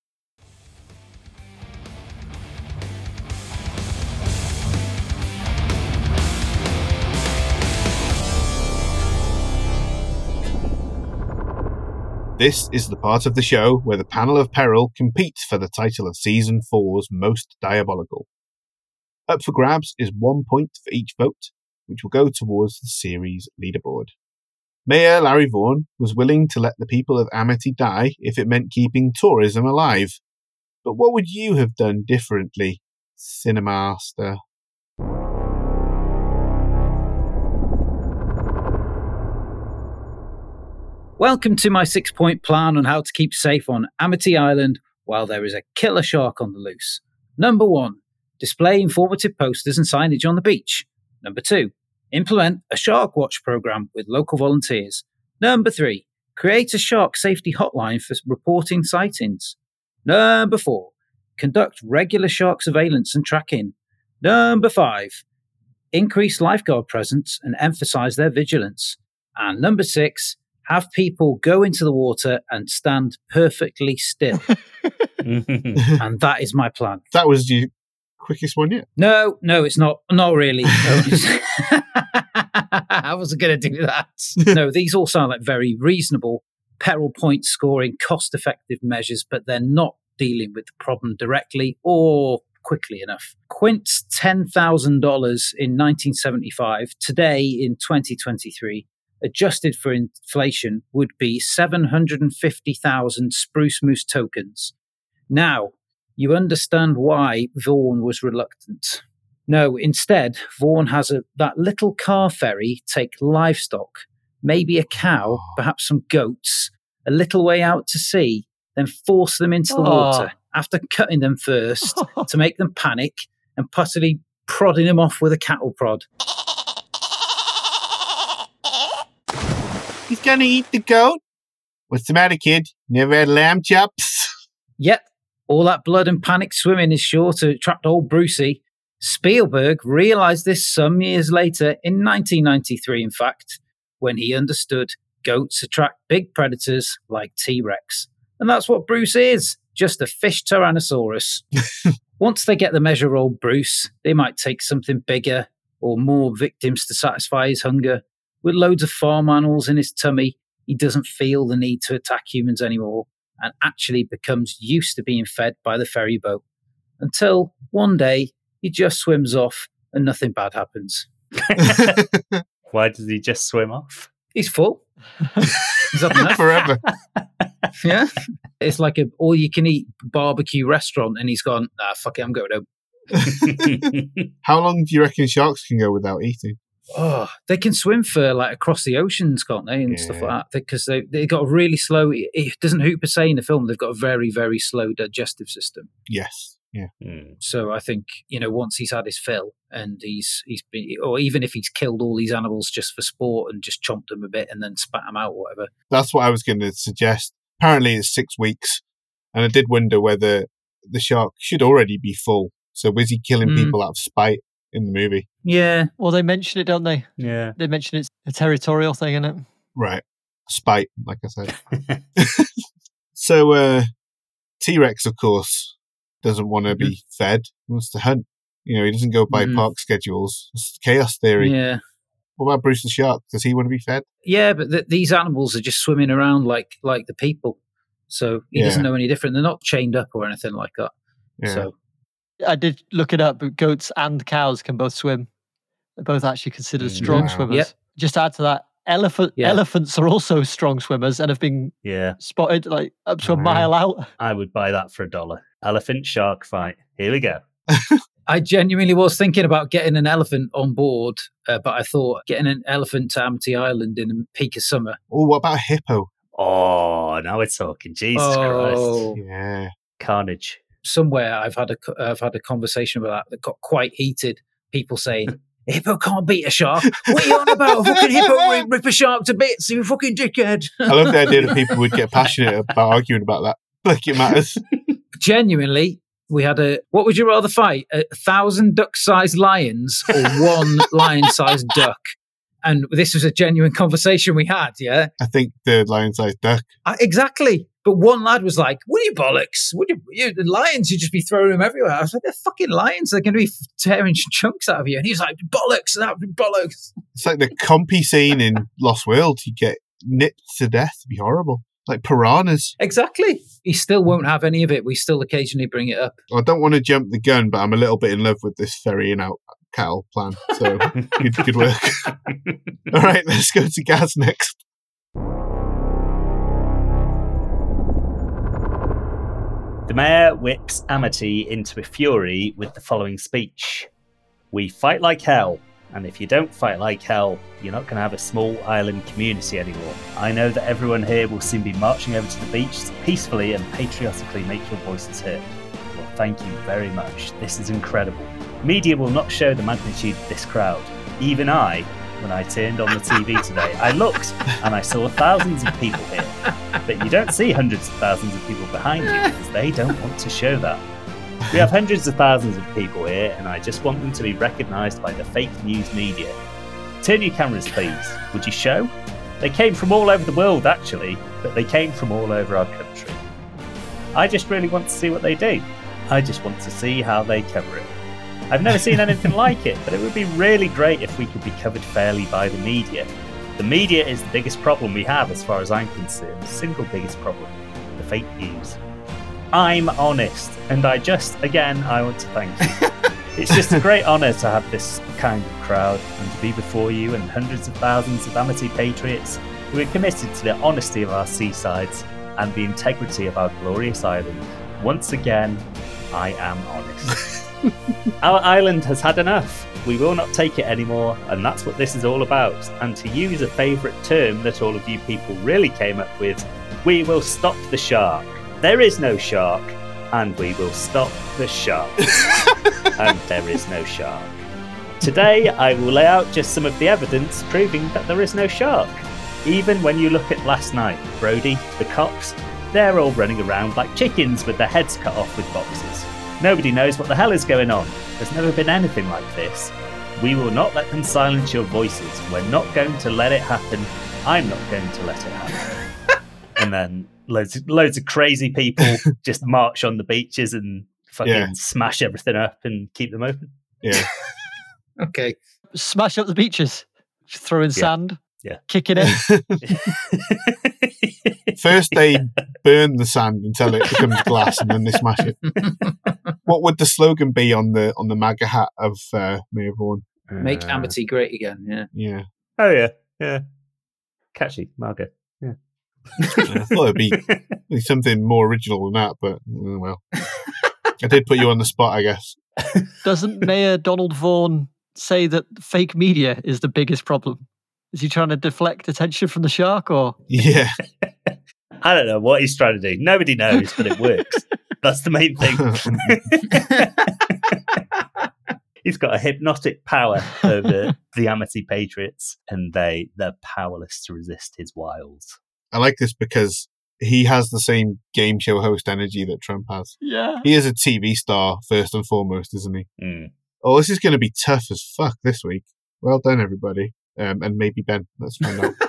This is the part of the show where the panel of peril competes for the title of season four's most diabolical. Up for grabs is one point for each vote, which will go towards the series leaderboard. Mayor Larry Vaughan was willing to let the people of Amity die if it meant keeping tourism alive. But what would you have done differently, Cinemaster? Welcome to my six point plan on how to keep safe on Amity Island while there is a killer shark on the loose. Number one, display informative posters and signage on the beach. Number two, implement a shark watch program with local volunteers. Number three, create a shark safety hotline for reporting sightings. Number four, conduct regular shark surveillance and tracking. Number five, increase lifeguard presence and emphasize their vigilance. And number six, have people go into the water and stand perfectly still. and that is my plan. That was the quickest one yet. No, no, it's not. Not really. I wasn't going to do that. No, these all sound like very reasonable peril point scoring, cost effective measures, but they're not dealing with the problem directly or quickly enough. Quint's $10,000 in 1975, today in 2023, adjusted for inflation, would be 750,000 spruce moose tokens. Now, you understand why Vaughan was reluctant. No, instead, Vaughan has a, that little car ferry take livestock, maybe a cow, perhaps some goats, a little way out to sea, then force them into the Aw. water after cutting them first to make them panic and possibly prodding them off with a cattle prod. He's gonna eat the goat. What's the matter, kid? Never had lamb chops? Yep, all that blood and panic swimming is sure to attract old Brucey. Spielberg realized this some years later, in 1993, in fact, when he understood goats attract big predators like T Rex. And that's what Bruce is just a fish Tyrannosaurus. Once they get the measure of old Bruce, they might take something bigger or more victims to satisfy his hunger. With loads of farm animals in his tummy, he doesn't feel the need to attack humans anymore and actually becomes used to being fed by the ferry boat until one day he just swims off and nothing bad happens. Why does he just swim off? He's full. He's had enough. Forever. yeah. It's like a all you can eat barbecue restaurant and he's gone, ah, fuck it, I'm going home. How long do you reckon sharks can go without eating? Oh, they can swim for like across the oceans, can't they? And stuff like that. Because they, they got a really slow, it doesn't Hooper say in the film, they've got a very, very slow digestive system. Yes. Yeah. Hmm. So I think you know once he's had his fill and he's he's been, or even if he's killed all these animals just for sport and just chomped them a bit and then spat them out or whatever. That's what I was going to suggest. Apparently, it's six weeks, and I did wonder whether the shark should already be full. So was he killing Mm. people out of spite, in the movie. Yeah, Well, they mention it, don't they? Yeah. They mention it's a territorial thing, isn't it? Right. Spite, like I said. So uh T Rex, of course, doesn't want to be fed. He wants to hunt. You know, he doesn't go by Mhm. park schedules. It's chaos theory. yeah, What about Bruce the Shark? Does he want to be fed? yeah. But th- these animals are just swimming around like like the people, so he doesn't know any different. They're not chained up or anything like that. Yeah. So I did look it up, but goats and cows can both swim. They're both actually considered Mm. strong Wow. swimmers. Yep. Just to add to that, elephant Yeah. elephants are also strong swimmers and have been yeah. spotted like up to a Wow. mile out. I would buy that for a dollar. Elephant shark fight. Here we go. I genuinely was thinking about getting an elephant on board, uh, but I thought getting an elephant to Amity Island in the peak of summer. Oh, what about a hippo? Oh, now we're talking. Jesus Christ. oh, Yeah. Carnage. Somewhere I've had a I've had a conversation about that that got quite heated. People saying. "A Hippo can't beat a shark. What are you on about? Fucking hippo rip, rip a shark to bits, you fucking dickhead. I love the idea that people would get passionate about arguing about that. Like it matters. Genuinely, we had a. What would you rather fight? A thousand duck-sized lions or one lion-sized duck? And this was a genuine conversation we had. Yeah, I think the lion sized duck. I, exactly. But one lad was like, "What are you bollocks? What are you, you the lions? You just be throwing them everywhere." I was like, "They're fucking lions. They're going to be tearing chunks out of you." And he was like, "Bollocks! That would be bollocks." It's like the compy scene in Lost World. You get nipped to death. It'd be horrible. Like piranhas. Exactly. He still won't have any of it. We still occasionally bring it up. I don't want to jump the gun, but I'm a little bit in love with this ferrying out cattle plan. So good, good work. All right, let's go to Gaz next. The mayor whips Amity into a fury with the following speech We fight like hell, and if you don't fight like hell, you're not going to have a small island community anymore. I know that everyone here will soon be marching over to the beach to peacefully and patriotically make your voices heard. Well, thank you very much. This is incredible. Media will not show the magnitude of this crowd. Even I, when I turned on the TV today, I looked and I saw thousands of people here. But you don't see hundreds of thousands of people behind you because they don't want to show that. We have hundreds of thousands of people here, and I just want them to be recognised by the fake news media. Turn your cameras, please. Would you show? They came from all over the world, actually, but they came from all over our country. I just really want to see what they do. I just want to see how they cover it. I've never seen anything like it, but it would be really great if we could be covered fairly by the media. The media is the biggest problem we have, as far as I'm concerned. The single biggest problem the fake news. I'm honest, and I just, again, I want to thank you. it's just a great honour to have this kind of crowd and to be before you and hundreds of thousands of Amity patriots who are committed to the honesty of our seasides and the integrity of our glorious island. Once again, I am honest. Our island has had enough. We will not take it anymore, and that's what this is all about. And to use a favourite term that all of you people really came up with, we will stop the shark. There is no shark, and we will stop the shark. and there is no shark. Today, I will lay out just some of the evidence proving that there is no shark. Even when you look at last night, Brody, the cops, they're all running around like chickens with their heads cut off with boxes. Nobody knows what the hell is going on. There's never been anything like this. We will not let them silence your voices. We're not going to let it happen. I'm not going to let it happen. and then loads, loads of crazy people just march on the beaches and fucking Yeah. smash everything up and keep them open. Yeah. Okay. Smash up the beaches, throw throwing sand, Yeah. Kick it. in. First, they burn the sand until it becomes glass, and then they smash it. What would the slogan be on the on the MAGA hat of uh, Mayor Vaughan? Make Uh, Amity great again. Yeah. Yeah, Oh yeah, yeah. Catchy, Margaret. I thought it'd be, be something more original than that, but oh, well, I did put you on the spot, I guess. Doesn't Mayor Donald Vaughan say that fake media is the biggest problem? Is he trying to deflect attention from the shark or Yeah, I don't know what he's trying to do. Nobody knows, but it works. That's the main thing. he's got a hypnotic power over the Amity Patriots, and they they're powerless to resist his wiles. I like this because he has the same game show host energy that Trump has. Yeah. He is a TV star first and foremost, isn't he? Mm. Oh, this is going to be tough as fuck this week. Well done, everybody. Um, and maybe Ben. Let's find out.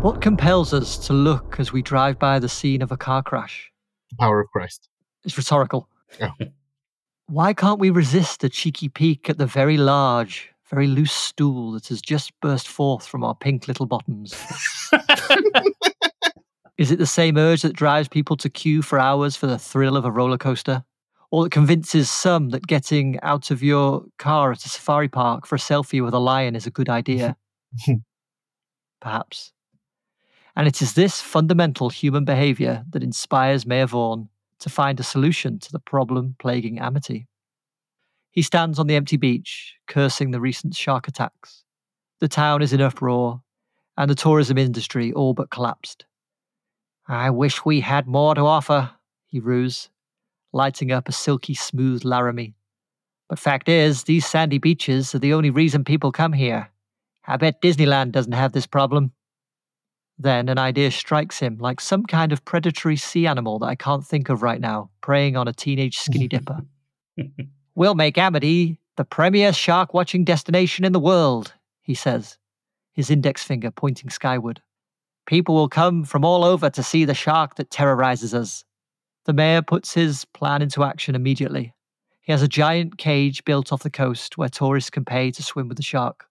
What compels us to look as we drive by the scene of a car crash? the power of Christ. It's rhetorical. Oh. Why can't we resist a cheeky peek at the very large, very loose stool that has just burst forth from our pink little bottoms? Is it the same urge that drives people to queue for hours for the thrill of a roller coaster? Or that convinces some that getting out of your car at a safari park for a selfie with a lion is a good idea? Perhaps. And it is this fundamental human behavior that inspires Mayor Vaughan to find a solution to the problem plaguing Amity. He stands on the empty beach, cursing the recent shark attacks. The town is in uproar, and the tourism industry all but collapsed. I wish we had more to offer, he rues, lighting up a silky smooth Laramie. But fact is, these sandy beaches are the only reason people come here. I bet Disneyland doesn't have this problem. Then an idea strikes him like some kind of predatory sea animal that I can't think of right now, preying on a teenage skinny dipper. we'll make Amity the premier shark watching destination in the world, he says, his index finger pointing skyward. People will come from all over to see the shark that terrorizes us. The mayor puts his plan into action immediately. He has a giant cage built off the coast where tourists can pay to swim with the shark.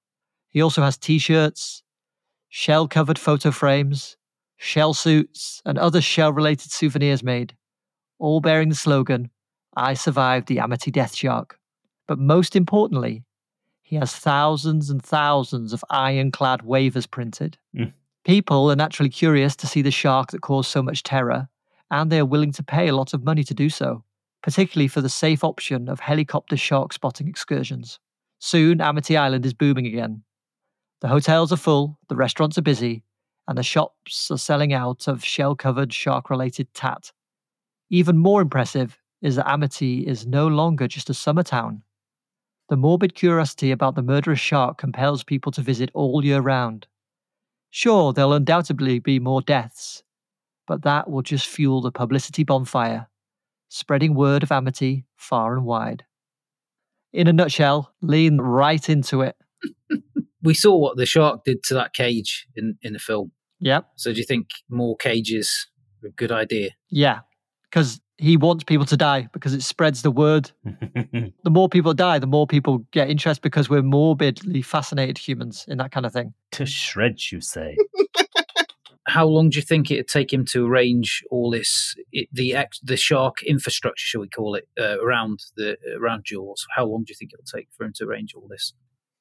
He also has t shirts, shell covered photo frames, shell suits, and other shell related souvenirs made, all bearing the slogan, I survived the Amity Death Shark. But most importantly, he has thousands and thousands of ironclad waivers printed. Mm. People are naturally curious to see the shark that caused so much terror, and they are willing to pay a lot of money to do so, particularly for the safe option of helicopter shark spotting excursions. Soon, Amity Island is booming again, the hotels are full, the restaurants are busy, and the shops are selling out of shell covered shark related tat. Even more impressive is that Amity is no longer just a summer town. The morbid curiosity about the murderous shark compels people to visit all year round. Sure, there'll undoubtedly be more deaths, but that will just fuel the publicity bonfire, spreading word of Amity far and wide. In a nutshell, lean right into it we saw what the shark did to that cage in in the film. Yep. So do you think more cages are a good idea? Yeah, because he wants people to die because it spreads the word. the more people die, the more people get interest because we're morbidly fascinated humans in that kind of thing. to shreds, you say? How long do you think it'd take him to arrange all this, it, the ex, the shark infrastructure, shall we call it, uh, around the around Jaws? How long do you think it'll take for him to arrange all this?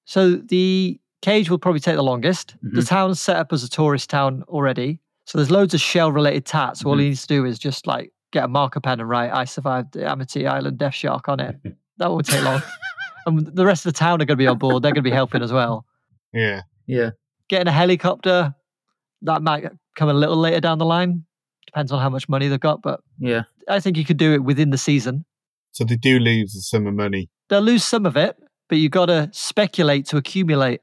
So the cage will probably take the longest. The Mhm. town's set up as a tourist town already. So there's loads of shell related tats. All Mhm. he needs to do is just like get a marker pen and write, I survived the Amity Island Death Shark on it. That won't take long. and the rest of the town are going to be on board. They're going to be helping as well. Yeah. Yeah, Getting a helicopter, that might come a little later down the line. Depends on how much money they've got. But yeah. I think you could do it within the season. So they do lose the summer money. They'll lose some of it, but you've got to speculate to accumulate.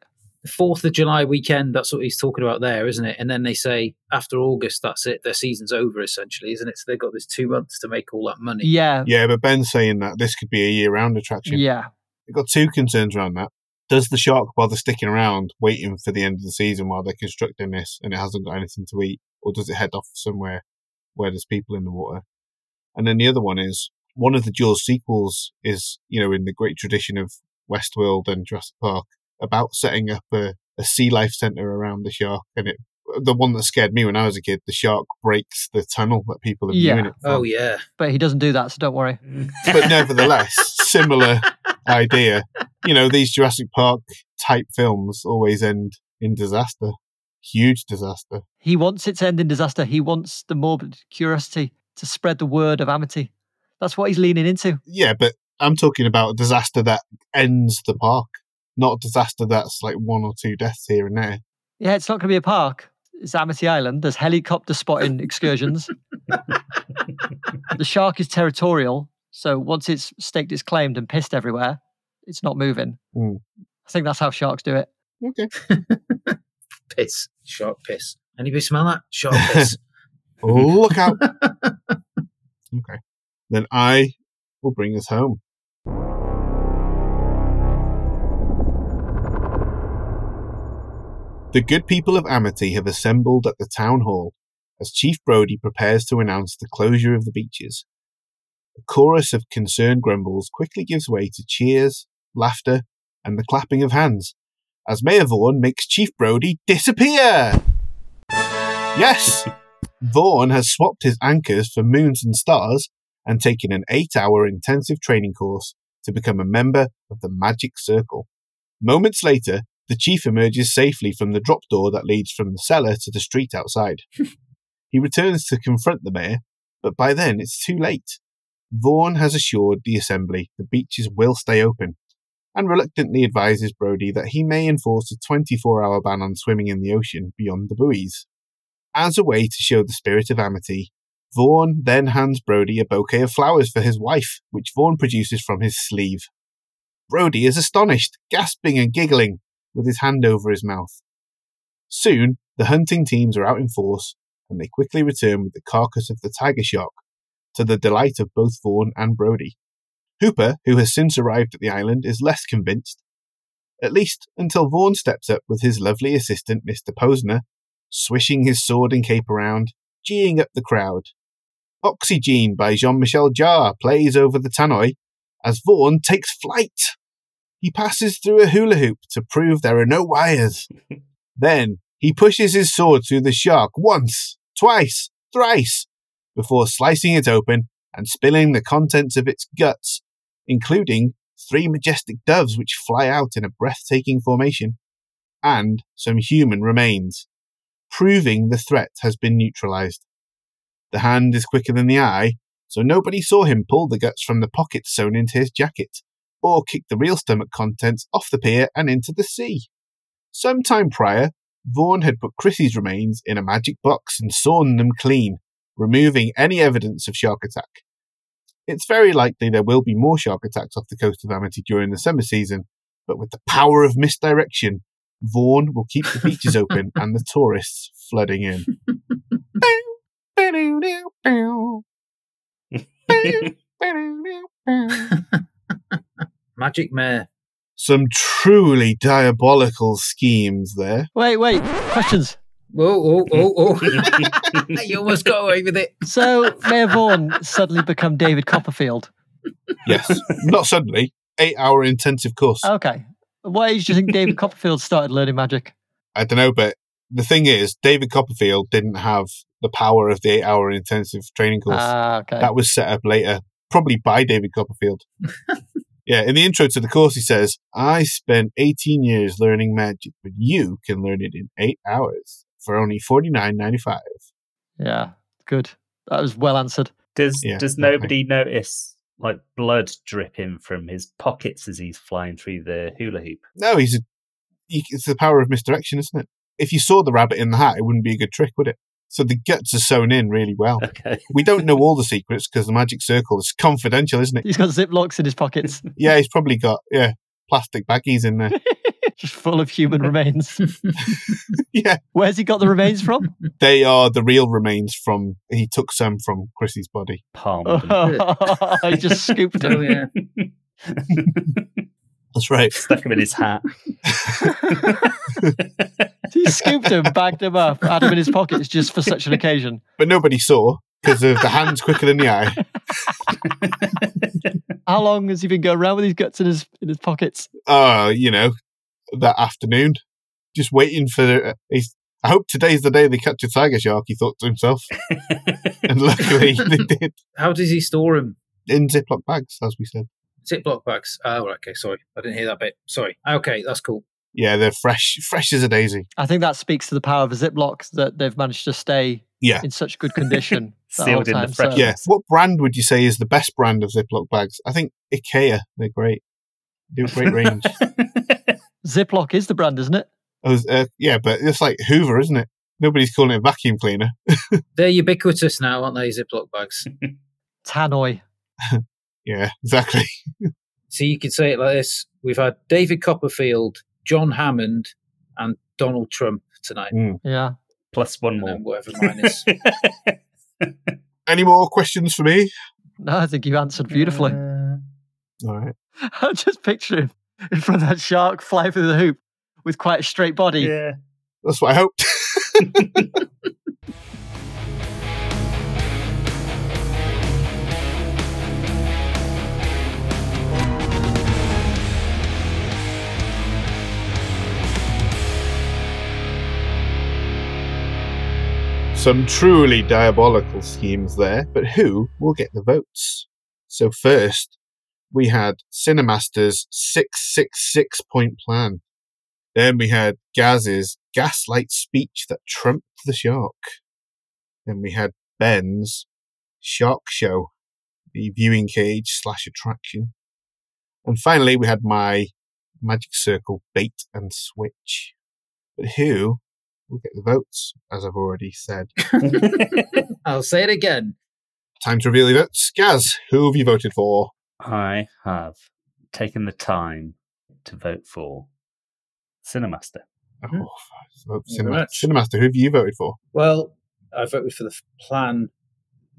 Fourth of July weekend. That's what he's talking about there, isn't it? And then they say after August, that's it. Their season's over, essentially, isn't it? So they've got this two months to make all that money. Yeah. Yeah, but Ben's saying that this could be a year round attraction. Yeah. I've got two concerns around that. Does the shark bother sticking around waiting for the end of the season while they're constructing this and it hasn't got anything to eat? Or does it head off somewhere where there's people in the water? And then the other one is one of the Jaws sequels is, you know, in the great tradition of Westworld and Jurassic Park about setting up a, a sea life center around the shark. And it, the one that scared me when I was a kid, the shark breaks the tunnel that people are Yeah. viewing it oh, from. Oh yeah, But he doesn't do that, so don't worry. but nevertheless, similar idea. You know, these Jurassic Park type films always end in disaster, huge disaster. He wants it to end in disaster. He wants the morbid curiosity to spread the word of Amity. That's what he's leaning into. Yeah, but I'm talking about a disaster that ends the park, not a disaster that's like one or two deaths here and there. Yeah, it's not going to be a park. It's Amity Island. There's helicopter spotting excursions. the shark is territorial, so once it's staked its claimed and pissed everywhere, it's not moving. Hmm. I think that's how sharks do it. Okay. piss, shark piss. Anybody smell that? Shark piss. Look out. okay. Then I will bring us home. The good people of Amity have assembled at the town hall as Chief Brody prepares to announce the closure of the beaches. A chorus of concerned grumbles quickly gives way to cheers, laughter, and the clapping of hands as Mayor Vaughan makes Chief Brody disappear. Yes, Vaughan has swapped his anchors for moons and stars and taken an eight hour intensive training course to become a member of the Magic Circle. Moments later, the chief emerges safely from the drop door that leads from the cellar to the street outside. he returns to confront the mayor, but by then it's too late. Vaughan has assured the assembly the beaches will stay open, and reluctantly advises Brody that he may enforce a 24 hour ban on swimming in the ocean beyond the buoys. As a way to show the spirit of amity, Vaughan then hands Brody a bouquet of flowers for his wife, which Vaughan produces from his sleeve. Brody is astonished, gasping and giggling, with his hand over his mouth. Soon, the hunting teams are out in force, and they quickly return with the carcass of the tiger shark, to the delight of both Vaughan and Brody. Hooper, who has since arrived at the island, is less convinced, at least until Vaughan steps up with his lovely assistant, Mr. Posner, swishing his sword and cape around, geeing up the crowd. Oxygene by Jean Michel Jarre plays over the tannoy as Vaughan takes flight. He passes through a hula hoop to prove there are no wires. then he pushes his sword through the shark once, twice, thrice, before slicing it open and spilling the contents of its guts, including three majestic doves which fly out in a breathtaking formation, and some human remains, proving the threat has been neutralized. The hand is quicker than the eye, so nobody saw him pull the guts from the pockets sewn into his jacket, or kick the real stomach contents off the pier and into the sea. Some time prior, Vaughan had put Chrissy's remains in a magic box and sawn them clean, removing any evidence of shark attack. It's very likely there will be more shark attacks off the coast of Amity during the summer season, but with the power of misdirection, Vaughan will keep the beaches open and the tourists flooding in. Magic Mare. Some truly diabolical schemes there. Wait, wait. Questions. Whoa, oh, oh, oh. you almost got away with it. So Mayor Vaughan suddenly become David Copperfield. Yes, not suddenly. Eight hour intensive course. Okay. What age do you think David Copperfield started learning magic? I don't know, but the thing is, David Copperfield didn't have the power of the eight hour intensive training course. Ah, okay. That was set up later, probably by David Copperfield. yeah, in the intro to the course, he says, I spent 18 years learning magic, but you can learn it in eight hours for only forty nine ninety five. yeah, good. That was well answered. Does Yeah, does definitely. nobody notice like blood dripping from his pockets as he's flying through the hula hoop? No, he's a, he, it's the power of misdirection, isn't it? If you saw the rabbit in the hat, it wouldn't be a good trick, would it? So the guts are sewn in really well. Okay. We don't know all the secrets because the magic circle is confidential, isn't it? He's got ziplocs in his pockets, Yeah, he's probably got yeah plastic baggies in there. just full of human remains. yeah, Where's he got the remains from? they are the real remains from. He took some from Chrissy's body. Palmed oh, them. he just scooped them. Oh, yeah. That's right. Stuck him in his hat. He scooped him, bagged him up, had him in his pockets just for such an occasion. But nobody saw because of the hands quicker than the eye. How long has he been going around with his guts in his in his pockets? Oh, you know, that afternoon, just waiting for. Uh, he's, I hope today's the day they catch a tiger shark. He thought to himself, and luckily they did How does he store them? in Ziploc bags, as we said. Ziploc bags. Oh, right, okay. Sorry. I didn't hear that bit. Sorry. Okay, that's cool. Yeah, they're fresh, fresh as a daisy. I think that speaks to the power of a Ziploc that they've managed to stay Yeah. in such good condition. the Sealed whole in the time. fresh- So- Yeah. What brand would you say is the best brand of Ziploc bags? I think IKEA. They're great. They do a great range. Ziploc is the brand, isn't it? Oh, uh, yeah, but it's like Hoover, isn't it? Nobody's calling it a vacuum cleaner. They're ubiquitous now, aren't they? Ziploc bags. Tannoy. Yeah, exactly. So you could say it like this: We've had David Copperfield, John Hammond, and Donald Trump tonight. Yeah. Plus one more. whatever mine is. Any more questions for me? No, I think you answered beautifully. Uh, All right. I'm just picturing in front of that shark fly through the hoop with quite a straight body. yeah. That's what I hoped. Some truly diabolical schemes there, but who will get the votes? So, first, we had Cinemaster's 666 point plan. Then we had Gaz's gaslight speech that trumped the shark. Then we had Ben's shark show, the viewing cage slash attraction. And finally, we had my magic circle bait and switch. But who will get the votes, as I've already said? I'll say it again. Time to reveal the votes. Gaz, who have you voted for? I have taken the time to vote for Cinemaster. Oh, Mhm. Cinema- Cinemaster, who have you voted for? Well, I voted for the plan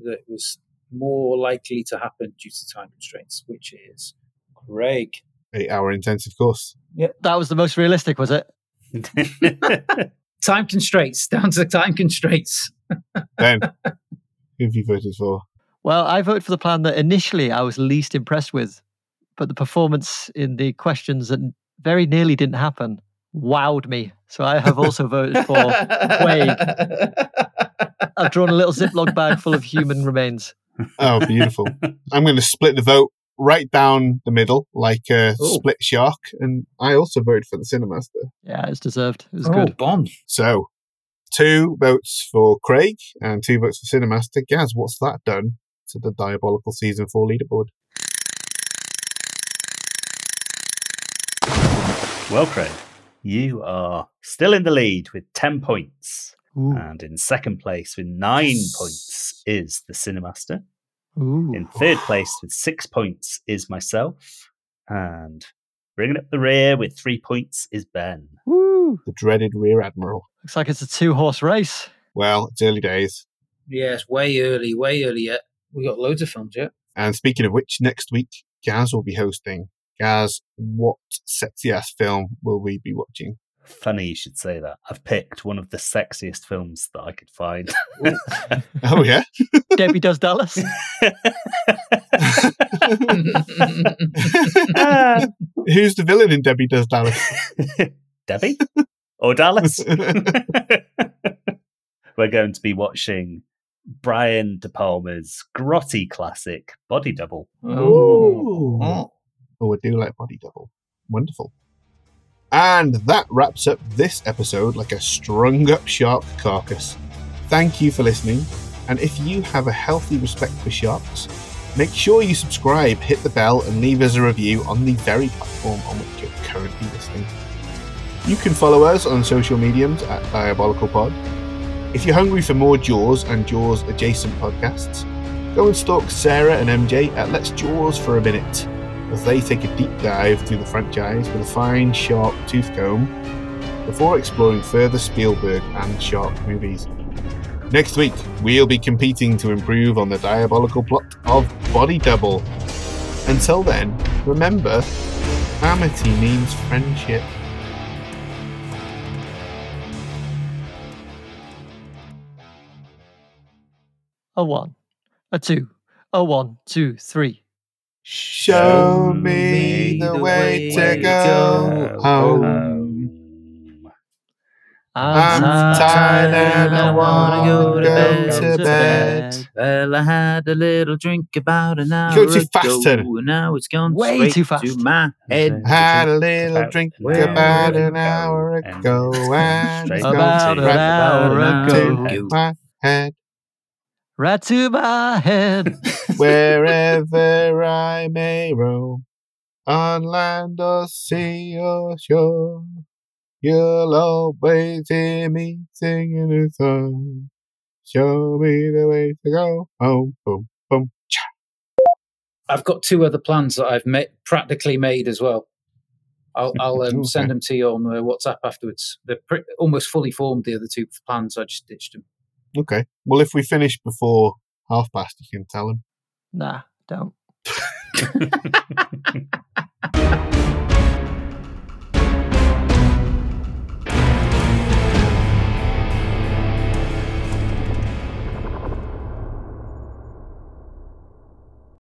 that was more likely to happen due to time constraints, which is Craig. Eight hour intensive course. Yeah, That was the most realistic, was it? Time constraints, down to time constraints. Ben, who have you voted for? Well, I voted for the plan that initially I was least impressed with, but the performance in the questions that very nearly didn't happen wowed me. So I have also voted for. Craig. I've drawn a little Ziploc bag full of human remains. Oh, beautiful. I'm going to split the vote right down the middle, like a Ooh. split shark. And I also voted for the Cinemaster. Yeah, it's deserved. It was oh, good. Bond. So, two votes for Craig and two votes for Cinemaster. Gaz, what's that done to the diabolical season four leaderboard? well, Craig, you are still in the lead with 10 points. Ooh. And in second place with nine points is the Cinemaster. Ooh. In third place with six points is myself. And bringing up the rear with three points is Ben. Woo. The dreaded Rear Admiral. Looks like it's a two horse race. Well, it's early days. Yes, way early, way early yet. We got loads of films yet. And speaking of which, next week, Gaz will be hosting. Gaz, what sexy ass film will we be watching? Funny you should say that. I've picked one of the sexiest films that I could find. Oh, yeah? Debbie Does Dallas. Who's the villain in Debbie Does Dallas? Debbie? Or Dallas? We're going to be watching Brian De Palma's grotty classic, Body Double. Ooh. Oh. Oh, I do like Body Double. Wonderful. And that wraps up this episode like a strung up shark carcass. Thank you for listening. And if you have a healthy respect for sharks, make sure you subscribe, hit the bell, and leave us a review on the very platform on which you're currently listening. You can follow us on social mediums at Diabolical Pod. If you're hungry for more Jaws and Jaws adjacent podcasts, go and stalk Sarah and MJ at Let's Jaws for a minute as they take a deep dive through the franchise with a fine, sharp tooth comb before exploring further Spielberg and shark movies. Next week, we'll be competing to improve on the diabolical plot of Body Double. Until then, remember, amity means friendship. A one, a two, a one, two, three. Show me the way to go home. home. I'm tired and I wanna go to bed. To bed. Well, I had a little drink about an hour Go too ago, fast, Ted. and now it's gone Way straight too fast. to my head. Had a little About drink an hour about an ago, hour and ago, and straight it's About gone an right hour about ago. to my head. Right to my head. Wherever I may roam, on land or sea or shore, you'll always hear me singing a song. Show me the way to go home. Boom, boom. cha. I've got two other plans that I've ma- practically made as well. I'll, I'll um, Okay. send them to you on uh, WhatsApp afterwards. They're pre- almost fully formed. The other two plans, I just ditched them. Okay. Well, if we finish before half past, you can tell him. Nah, don't.